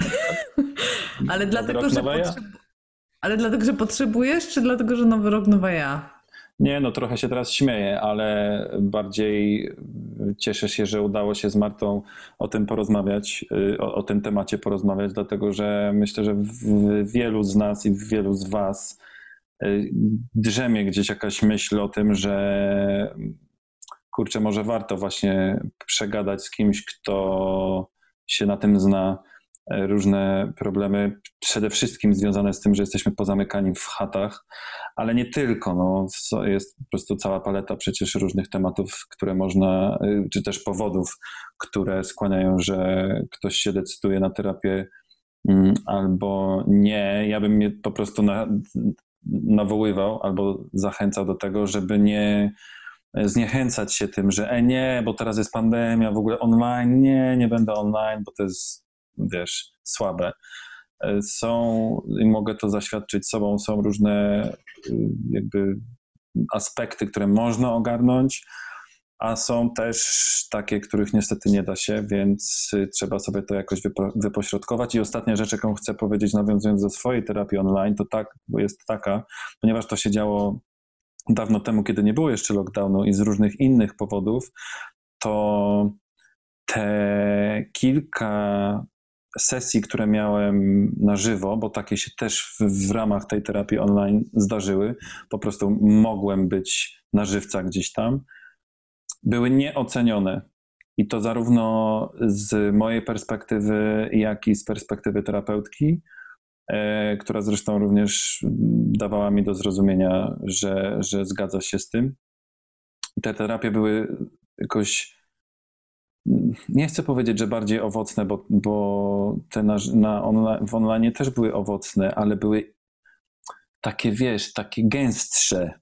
*laughs* Ale dlatego, że potrzeb... Ale dlatego, że potrzebujesz, czy dlatego, że nowy rok, nowa ja? Nie, no trochę się teraz śmieję, ale bardziej cieszę się, że udało się z Martą o tym porozmawiać, y, o, o tym temacie porozmawiać, dlatego że myślę, że w wielu z nas i w wielu z Was y, drzemie gdzieś jakaś myśl o tym, że kurczę, może warto właśnie przegadać z kimś, kto się na tym zna, różne problemy, przede wszystkim związane z tym, że jesteśmy pozamykani w chatach, ale nie tylko. No, jest po prostu cała paleta przecież różnych tematów, które można, y, czy też powodów, które skłaniają, że ktoś się decyduje na terapię mm, albo nie. Ja bym po prostu na, nawoływał albo zachęcał do tego, żeby nie zniechęcać się tym, że e nie, bo teraz jest pandemia, w ogóle online, nie, nie będę online, bo to jest wiesz, słabe. E, są, i mogę to zaświadczyć sobą, są różne y, jakby aspekty, które można ogarnąć, a są też takie, których niestety nie da się, więc y, trzeba sobie to jakoś wypo, wypośrodkować. I ostatnia rzecz, jaką chcę powiedzieć, nawiązując do swojej terapii online, to tak, jest taka, ponieważ to się działo dawno temu, kiedy nie było jeszcze lockdownu i z różnych innych powodów, to te kilka sesji, które miałem na żywo, bo takie się też w, w, ramach tej terapii online zdarzyły, po prostu mogłem być na żywca gdzieś tam, były nieocenione. I to zarówno z mojej perspektywy, jak i z perspektywy terapeutki, e, która zresztą również dawała mi do zrozumienia, że, że zgadza się z tym. Te terapie były jakoś nie chcę powiedzieć, że bardziej owocne, bo, bo te na, na online, w online też były owocne, ale były takie, wiesz, takie gęstsze,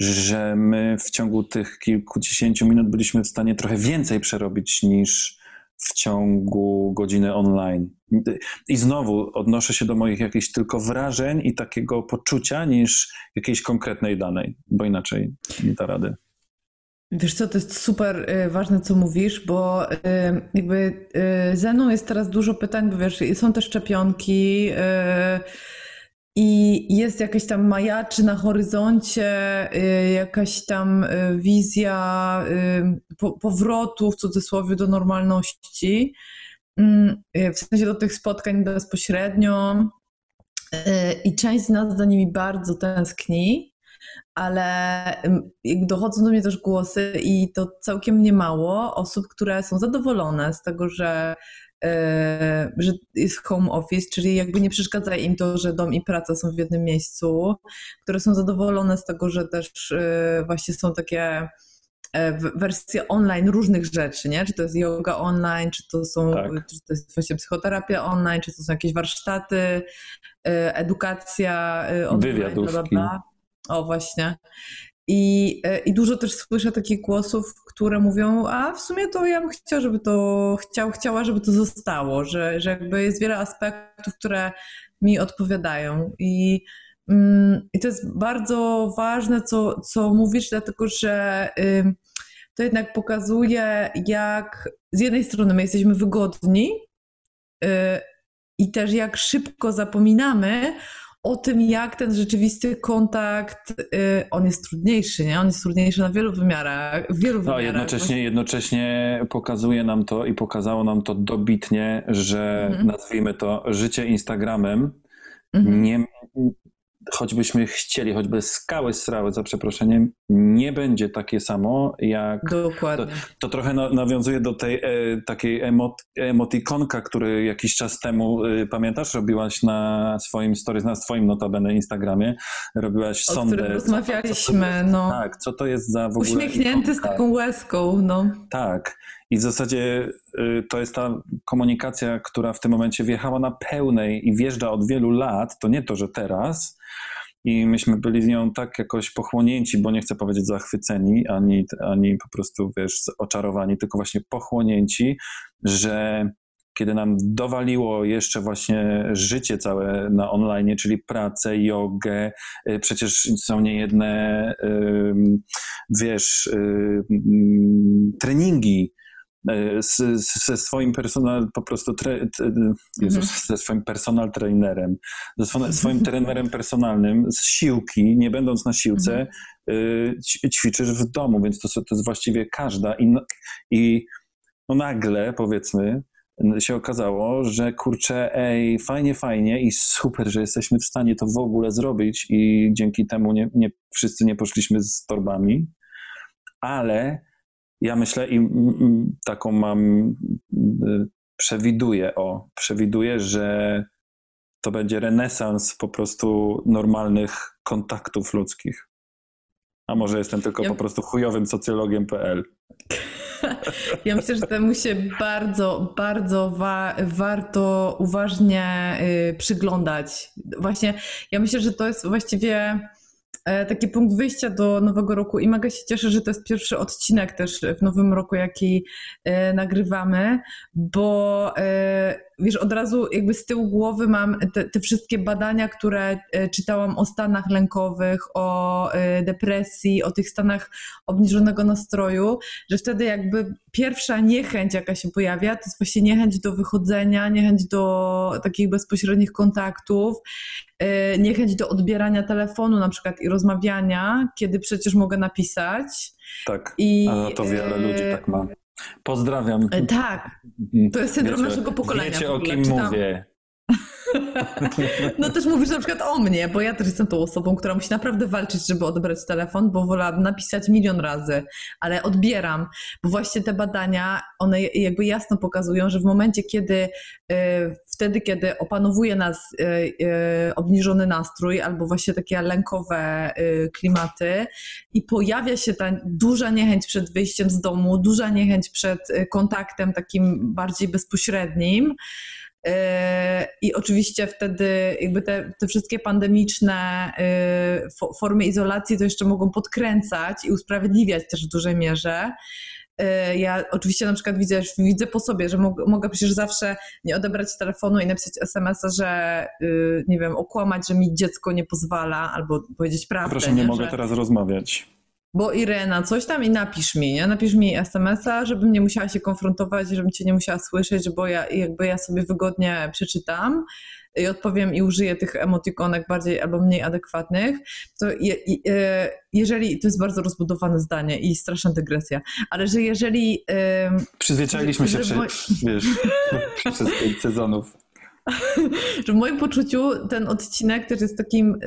że my w ciągu tych kilkudziesięciu minut byliśmy w stanie trochę więcej przerobić niż w ciągu godziny online. I znowu odnoszę się do moich jakichś tylko wrażeń i takiego poczucia niż jakiejś konkretnej danej, bo inaczej nie da rady. Wiesz co, to jest super y, ważne, co mówisz, bo y, jakby y, ze mną jest teraz dużo pytań, bo wiesz, są te szczepionki i jest jakaś tam majaczy na horyzoncie, jakaś tam wizja powrotu w cudzysłowie do normalności, w sensie do tych spotkań bezpośrednio i część z nas za nimi bardzo tęskni ale dochodzą do mnie też głosy i to całkiem niemało osób, które są zadowolone z tego, że, e, że jest home office, czyli jakby nie przeszkadza im to, że dom i praca są w jednym miejscu, które są zadowolone z tego, że też e, właśnie są takie e, wersje online różnych rzeczy, nie? Czy to jest yoga online, czy to są, tak. czy to jest właśnie psychoterapia online, czy to są jakieś warsztaty, edukacja online. Bla, bla, bla. O, właśnie. I, e, I dużo też słyszę takich głosów, które mówią, a w sumie to ja bym chciała, żeby to, chciał, chciała, żeby to zostało, że, że jakby jest wiele aspektów, które mi odpowiadają. I, mm, i to jest bardzo ważne, co, co mówisz, dlatego że y, to jednak pokazuje, jak z jednej strony my jesteśmy wygodni y, i też jak szybko zapominamy o tym, jak ten rzeczywisty kontakt, y, on jest trudniejszy, nie? On jest trudniejszy na wielu wymiarach. Wielu no, wymiarach. Jednocześnie, jednocześnie pokazuje nam to i pokazało nam to dobitnie, że mhm. nazwijmy to życie Instagramem mhm. nie, choćbyśmy chcieli, choćby skały srały, za przeproszeniem, nie będzie takie samo jak... Dokładnie. To, to trochę na, nawiązuje do tej e, takiej emot, emotikonka, który jakiś czas temu, e, pamiętasz, robiłaś na swoim stories, na swoim notabene Instagramie, robiłaś o sondę. O rozmawialiśmy, co, no. Tak, co to jest za w ogóle... Uśmiechnięty ikonka? z taką łezką, no. Tak. I w zasadzie y, to jest ta komunikacja, która w tym momencie wjechała na pełnej i wjeżdża od wielu lat. To nie to, że teraz. I myśmy byli z nią tak jakoś pochłonięci, bo nie chcę powiedzieć zachwyceni, ani, ani po prostu, wiesz, oczarowani, tylko właśnie pochłonięci, że kiedy nam dowaliło jeszcze właśnie życie całe na online, czyli pracę, jogę, y, przecież są niejedne, wiesz, treningi, ze swoim personal, po prostu tre, Jezus, mhm. ze swoim personal trainerem, ze *laughs* swoim, trenerem personalnym z siłki, nie będąc na siłce, mhm. ćwiczysz w domu, więc to, to jest właściwie każda i, i no nagle powiedzmy się okazało, że kurczę, ej, fajnie, fajnie i super, że jesteśmy w stanie to w ogóle zrobić i dzięki temu nie, nie wszyscy nie poszliśmy z torbami, ale ja myślę i taką mam, y, przewiduję, o, przewiduję, że to będzie renesans po prostu normalnych kontaktów ludzkich. A może jestem tylko ja... po prostu chujowym socjologiem.pl. *laughs* Ja myślę, że temu się bardzo, bardzo wa warto uważnie y, przyglądać. Właśnie, ja myślę, że to jest właściwie taki punkt wyjścia do nowego roku i mega się cieszę, że to jest pierwszy odcinek też w nowym roku, jaki e, nagrywamy, bo e, wiesz, od razu jakby z tyłu głowy mam te, te, wszystkie badania, które czytałam o stanach lękowych, o depresji, o tych stanach obniżonego nastroju, że wtedy jakby pierwsza niechęć, jaka się pojawia, to jest właśnie niechęć do wychodzenia, niechęć do takich bezpośrednich kontaktów, niechęć do odbierania telefonu na przykład i rozmawiania, kiedy przecież mogę napisać. Tak, I, a to wiele ludzi tak ma. Pozdrawiam. E, tak, to jest syndrom wiecie, naszego pokolenia. Wiecie o kim Czytam. mówię. *laughs* No też mówisz na przykład o mnie, bo ja też jestem tą osobą, która musi naprawdę walczyć, żeby odebrać telefon, bo wolałabym napisać milion razy, ale odbieram, bo właśnie te badania, one jakby jasno pokazują, że w momencie, kiedy y, wtedy, kiedy opanowuje nas y, y, obniżony nastrój albo właśnie takie lękowe klimaty i pojawia się ta duża niechęć przed wyjściem z domu, duża niechęć przed kontaktem takim bardziej bezpośrednim, i oczywiście wtedy jakby te, te wszystkie pandemiczne y, formy izolacji to jeszcze mogą podkręcać i usprawiedliwiać też w dużej mierze. y, ja oczywiście na przykład widzę, widzę po sobie, że mogę, mogę przecież zawsze nie odebrać telefonu i napisać SMS-a, że y, nie wiem, okłamać, że mi dziecko nie pozwala, albo powiedzieć prawdę. Proszę, nie, nie mogę że... teraz rozmawiać bo Irena, coś tam i napisz mi, nie? Napisz mi SMS-a, żebym nie musiała się konfrontować, żebym cię nie musiała słyszeć, bo ja jakby ja sobie wygodnie przeczytam i odpowiem i użyję tych emotikonek bardziej albo mniej adekwatnych, to je, je, jeżeli, to jest bardzo rozbudowane zdanie i straszna dygresja, ale że jeżeli... Przyzwyczaili,śmy się przy, wiesz, *laughs* przez pięć sezonów. *laughs* że w moim poczuciu ten odcinek też jest takim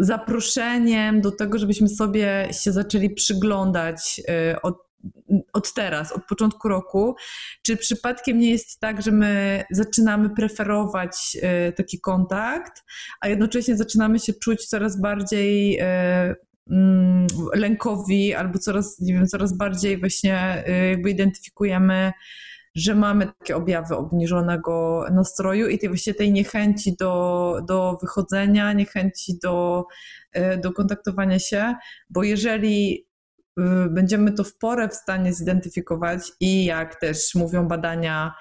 zaproszeniem do tego, żebyśmy sobie się zaczęli przyglądać y, od, od teraz, od początku roku, czy przypadkiem nie jest tak, że my zaczynamy preferować y, taki kontakt, a jednocześnie zaczynamy się czuć coraz bardziej y, mm, lękowi albo coraz, nie wiem, coraz bardziej właśnie jakby identyfikujemy że mamy takie objawy obniżonego nastroju i tej właśnie tej niechęci do, do wychodzenia, niechęci do, e, do kontaktowania się, bo jeżeli y, będziemy to w porę w stanie zidentyfikować i jak też mówią badania,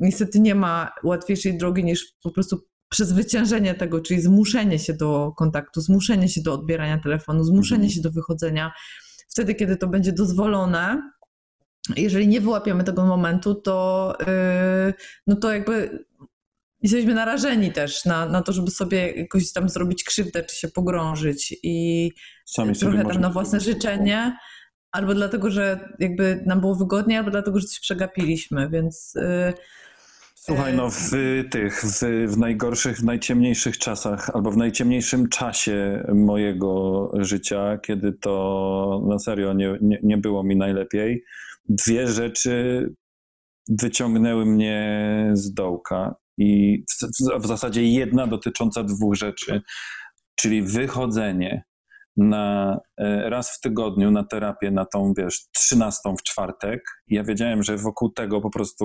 niestety nie ma łatwiejszej drogi niż po prostu przezwyciężenie tego, czyli zmuszenie się do kontaktu, zmuszenie się do odbierania telefonu, zmuszenie mhm. się do wychodzenia. Wtedy, kiedy to będzie dozwolone, jeżeli nie wyłapiemy tego momentu, to, yy, no to jakby jesteśmy narażeni też na, na to, żeby sobie jakoś tam zrobić krzywdę, czy się pogrążyć i Sami trochę tam na własne życzenie, albo dlatego, że jakby nam było wygodnie, albo dlatego, że coś przegapiliśmy, więc... Yy, Słuchaj, no w tych, w, w, najgorszych, w najciemniejszych czasach, albo w najciemniejszym czasie mojego życia, kiedy to na serio nie, nie, nie było mi najlepiej, dwie rzeczy wyciągnęły mnie z dołka. I w, w zasadzie jedna dotycząca dwóch rzeczy, czyli wychodzenie na e, raz w tygodniu na terapię, na tą, wiesz, trzynastą w czwartek. Ja wiedziałem, że wokół tego po prostu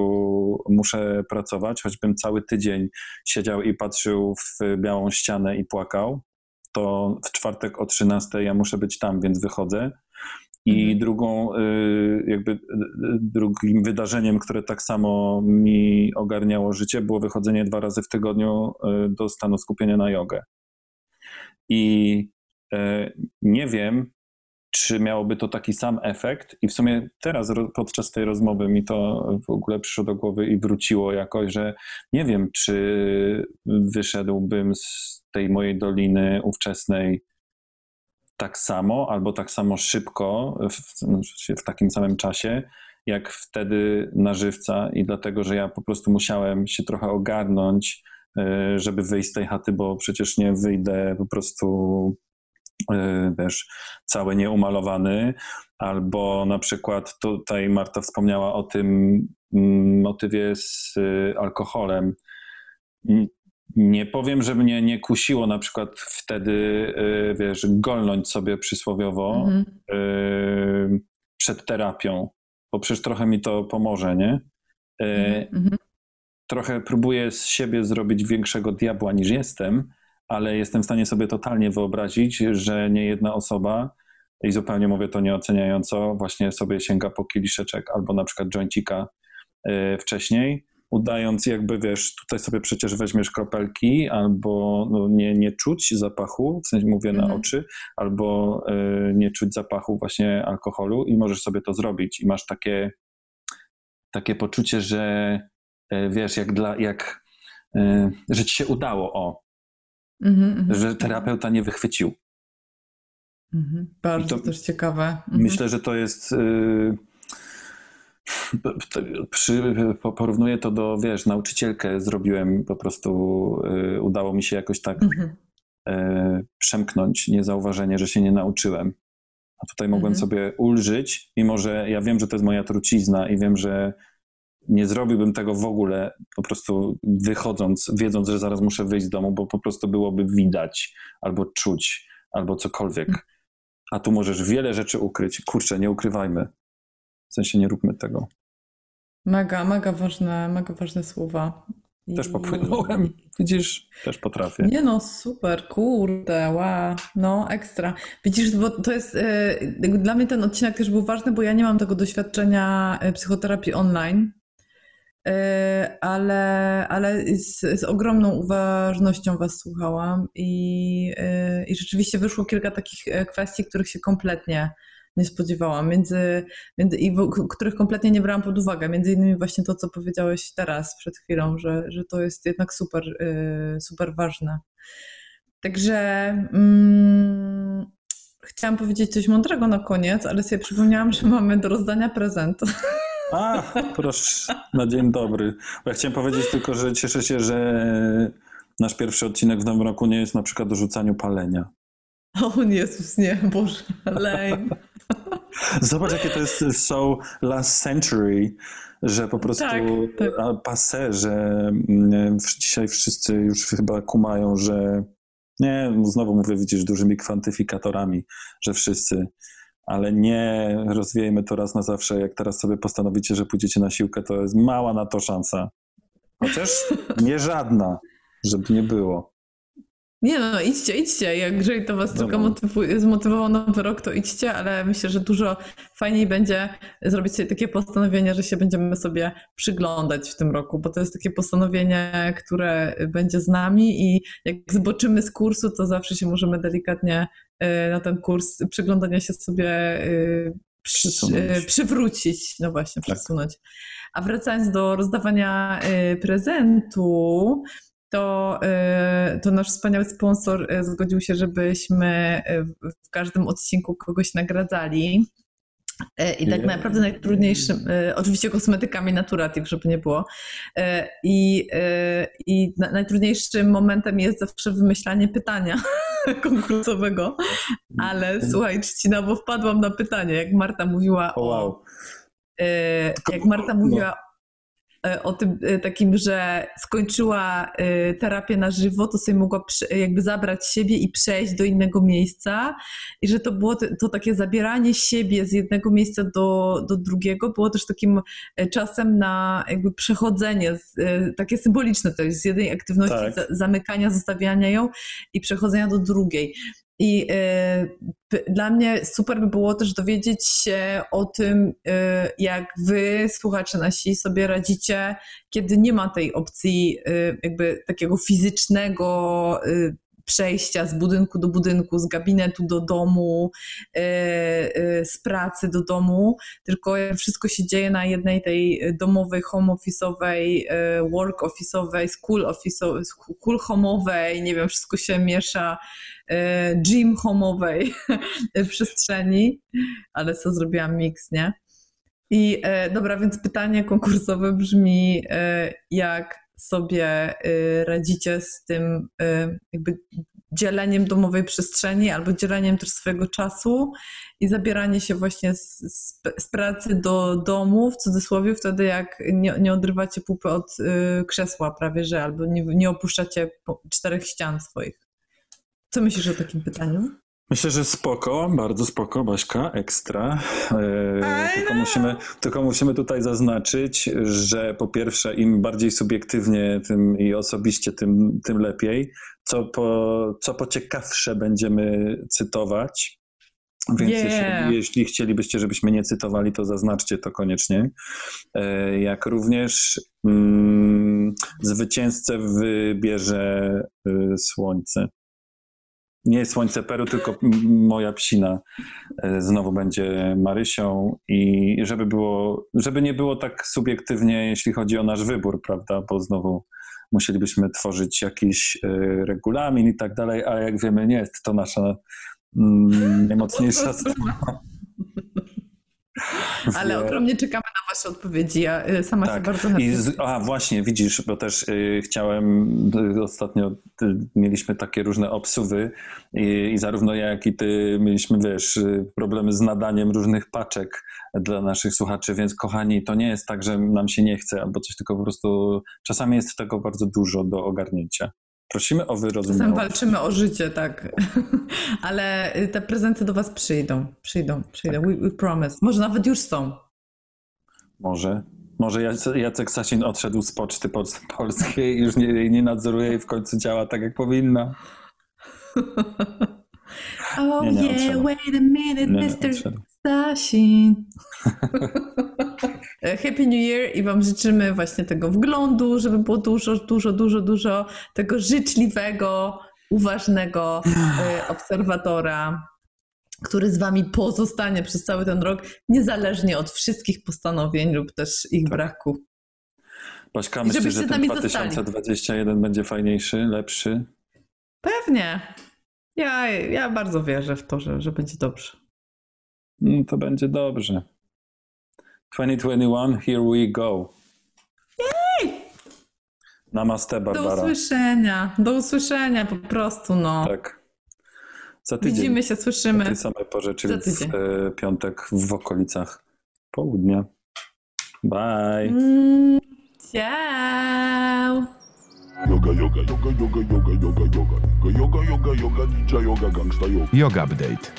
muszę pracować, choćbym cały tydzień siedział i patrzył w białą ścianę i płakał, to w czwartek o 13 ja muszę być tam, więc wychodzę. I mhm. drugą, y, jakby y, y, drugim wydarzeniem, które tak samo mi ogarniało życie, było wychodzenie dwa razy w tygodniu do stanu skupienia na jogę. I nie wiem, czy miałoby to taki sam efekt. I w sumie teraz podczas tej rozmowy mi to w ogóle przyszło do głowy i wróciło jakoś, że nie wiem, czy wyszedłbym z tej mojej doliny ówczesnej tak samo albo tak samo szybko, w, znaczy w takim samym czasie, jak wtedy na żywca i dlatego, że ja po prostu musiałem się trochę ogarnąć, e, żeby wyjść z tej chaty, bo przecież nie wyjdę po prostu e, wiesz, cały nieumalowany, albo na przykład tutaj Marta wspomniała o tym mm, motywie z e, alkoholem nie powiem, że mnie nie kusiło na przykład wtedy, y, wiesz, golnąć sobie przysłowiowo mm -hmm. przed terapią, bo przecież trochę mi to pomoże, nie? Mm -hmm. Trochę próbuję z siebie zrobić większego diabła niż jestem, ale jestem w stanie sobie totalnie wyobrazić, że nie jedna osoba, i zupełnie mówię to nieoceniająco, właśnie sobie sięga po kieliszeczek albo na przykład jointika wcześniej, udając jakby, wiesz, tutaj sobie przecież weźmiesz kropelki albo no, nie, nie czuć zapachu, w sensie mówię mhm. na oczy, albo y, nie czuć zapachu właśnie alkoholu i możesz sobie to zrobić i masz takie, takie poczucie, że y, wiesz, jak dla, jak, y, że ci się udało, o, mhm, że terapeuta nie wychwycił. Mhm. Bardzo to, też ciekawe. Mhm. Myślę, że to jest przy, porównuję to do, wiesz, nauczycielkę zrobiłem, po prostu y, udało mi się jakoś tak mhm. y, przemknąć niezauważenie, że się nie nauczyłem. A tutaj mogłem mhm. sobie ulżyć, mimo że ja wiem, że to jest moja trucizna i wiem, że nie zrobiłbym tego w ogóle, po prostu wychodząc, wiedząc, że zaraz muszę wyjść z domu, bo po prostu byłoby widać albo czuć, albo cokolwiek. Mhm. A tu możesz wiele rzeczy ukryć. Kurczę, nie ukrywajmy. W sensie nie róbmy tego. Mega, mega ważne, mega ważne słowa. Też popłynąłem. Widzisz, też potrafię. Nie no, super, kurde, wow, no ekstra. Widzisz, bo to jest, yy, dla mnie ten odcinek też był ważny, bo ja nie mam tego doświadczenia e, psychoterapii online, yy, ale, ale z, z, ogromną uważnością was słuchałam i, yy, i rzeczywiście wyszło kilka takich kwestii, których się kompletnie nie spodziewałam, między, między, i w, których kompletnie nie brałam pod uwagę. Między innymi właśnie to, co powiedziałeś teraz, przed chwilą, że, że to jest jednak super, yy, super ważne. Także mm, chciałam powiedzieć coś mądrego na koniec, ale sobie przypomniałam, że mamy do rozdania prezent. A, proszę, na dzień dobry. Bo ja chciałem powiedzieć tylko, że cieszę się, że nasz pierwszy odcinek w nowym roku nie jest na przykład o rzucaniu palenia. O Jezus, nie, Boże, lame. *laughs* Zobacz, jakie to jest so last century, że po prostu tak, tak. passe, że mm, dzisiaj wszyscy już chyba kumają, że nie, znowu mówię, widzisz, dużymi kwantyfikatorami, że wszyscy, ale nie rozwijajmy to raz na zawsze. Jak teraz sobie postanowicie, że pójdziecie na siłkę, to jest mała na to szansa. Chociaż nie żadna, żeby nie było. Nie no, idźcie, idźcie. Jeżeli to was tylko motywuje, zmotywował nowy rok, to idźcie, ale myślę, że dużo fajniej będzie zrobić sobie takie postanowienie, że się będziemy sobie przyglądać w tym roku, bo to jest takie postanowienie, które będzie z nami i jak zboczymy z kursu, to zawsze się możemy delikatnie y, na ten kurs przyglądania się sobie y, przy, przywrócić, no właśnie, tak. przesunąć. A wracając do rozdawania y, prezentu, to, y, to nasz wspaniały sponsor y, zgodził się, żebyśmy y, w każdym odcinku kogoś nagradzali. I tak naprawdę najtrudniejszym, oczywiście kosmetykami Naturative, żeby nie było. I, i najtrudniejszym momentem jest zawsze wymyślanie pytania *laughs* konkursowego. Ale słuchaj, Czcina, bo wpadłam na pytanie, jak Marta mówiła o. Wow. Jak Marta mówiła E, o tym e, takim, że skończyła e, terapię na żywo, to sobie mogła jakby zabrać siebie i przejść do innego miejsca i że to było to takie zabieranie siebie z jednego miejsca do, do drugiego było też takim czasem na jakby przechodzenie, takie symboliczne to jest, z jednej aktywności tak. zamykania, zostawiania ją i przechodzenia do drugiej. I y, dla mnie super by było też dowiedzieć się o tym, y, jak wy, słuchacze nasi, sobie radzicie, kiedy nie ma tej opcji y, jakby takiego fizycznego przejścia z budynku do budynku, z gabinetu do domu, z pracy do domu, tylko wszystko się dzieje na jednej tej domowej, home office'owej, work office'owej, school office'owej, school home'owej, nie wiem, wszystko się miesza E, gym homowej *laughs* przestrzeni, ale co zrobiłam miks, nie? I e, dobra, więc pytanie konkursowe brzmi, e, jak sobie radzicie z tym jakby dzieleniem domowej przestrzeni albo dzieleniem też swojego czasu i zabieranie się właśnie z, z, z pracy do domu, w cudzysłowie, wtedy jak nie, nie odrywacie pupy od y, krzesła prawie, że albo nie, nie opuszczacie czterech ścian swoich. Co myślisz o takim pytaniu? Myślę, że spoko, bardzo spoko, Baśka, ekstra. E, tylko, musimy, tylko musimy tutaj zaznaczyć, że po pierwsze, im bardziej subiektywnie tym i osobiście, tym, tym lepiej. Co po, co po ciekawsze będziemy cytować. Więc yeah. jeśli, jeśli, chcielibyście, żebyśmy nie cytowali, to zaznaczcie to koniecznie. E, jak również mm, zwycięzcę wybierze y, słońce nie Słońce Peru, tylko moja psina e, znowu będzie Marysią i żeby było, żeby nie było tak subiektywnie, jeśli chodzi o nasz wybór, prawda, bo znowu musielibyśmy tworzyć jakiś e, regulamin i tak dalej, a jak wiemy, nie jest to nasza mm, najmocniejsza strona. *laughs* Ale ogromnie czekamy na Wasze odpowiedzi. Ja y, sama tak. się bardzo chętnie... A właśnie, widzisz, bo też y, chciałem, y, ostatnio y, mieliśmy takie różne obsuwy i, i, zarówno ja, jak i ty mieliśmy, wiesz, y, problemy z nadaniem różnych paczek dla naszych słuchaczy, więc kochani, to nie jest tak, że nam się nie chce albo coś, tylko po prostu czasami jest tego bardzo dużo do ogarnięcia. Prosimy o wyrozumienie. Czasem walczymy o życie, tak. *laughs* Ale te prezenty do Was przyjdą. Przyjdą, przyjdą. Tak. We, we promise. Może nawet już są. Może. Może Jac- Jacek Sasin odszedł z poczty pol- *laughs* polskiej i już nie, jej nie nadzoruje i w końcu działa tak, jak powinna. *laughs* Oh Nie, nie, yeah, wait a minute, Nie, Mr. odszedł. E, Happy New Year i Wam życzymy właśnie tego wglądu, żeby było dużo, dużo, dużo, dużo tego życzliwego, uważnego e, obserwatora, który z Wami pozostanie przez cały ten rok, niezależnie od wszystkich postanowień lub też ich Tak. braku. Baśka, myślisz, że ten nami 2021 będzie fajniejszy, lepszy? Pewnie. Ja, ja bardzo wierzę w to, że, że będzie dobrze. No, to będzie dobrze. 2021, here we go. Namaste, Do Barbara. usłyszenia. Do usłyszenia po prostu, no. Tak. Za tydzień. Widzimy się, słyszymy. tej samej porze, czyli w e, piątek w okolicach południa. Bye. Mm, ciao. Yoga, yoga, yoga, yoga, yoga, yoga, yoga. Yoga, yoga, yoga, yoga, ninja yoga, gangsta yoga. Yoga Update.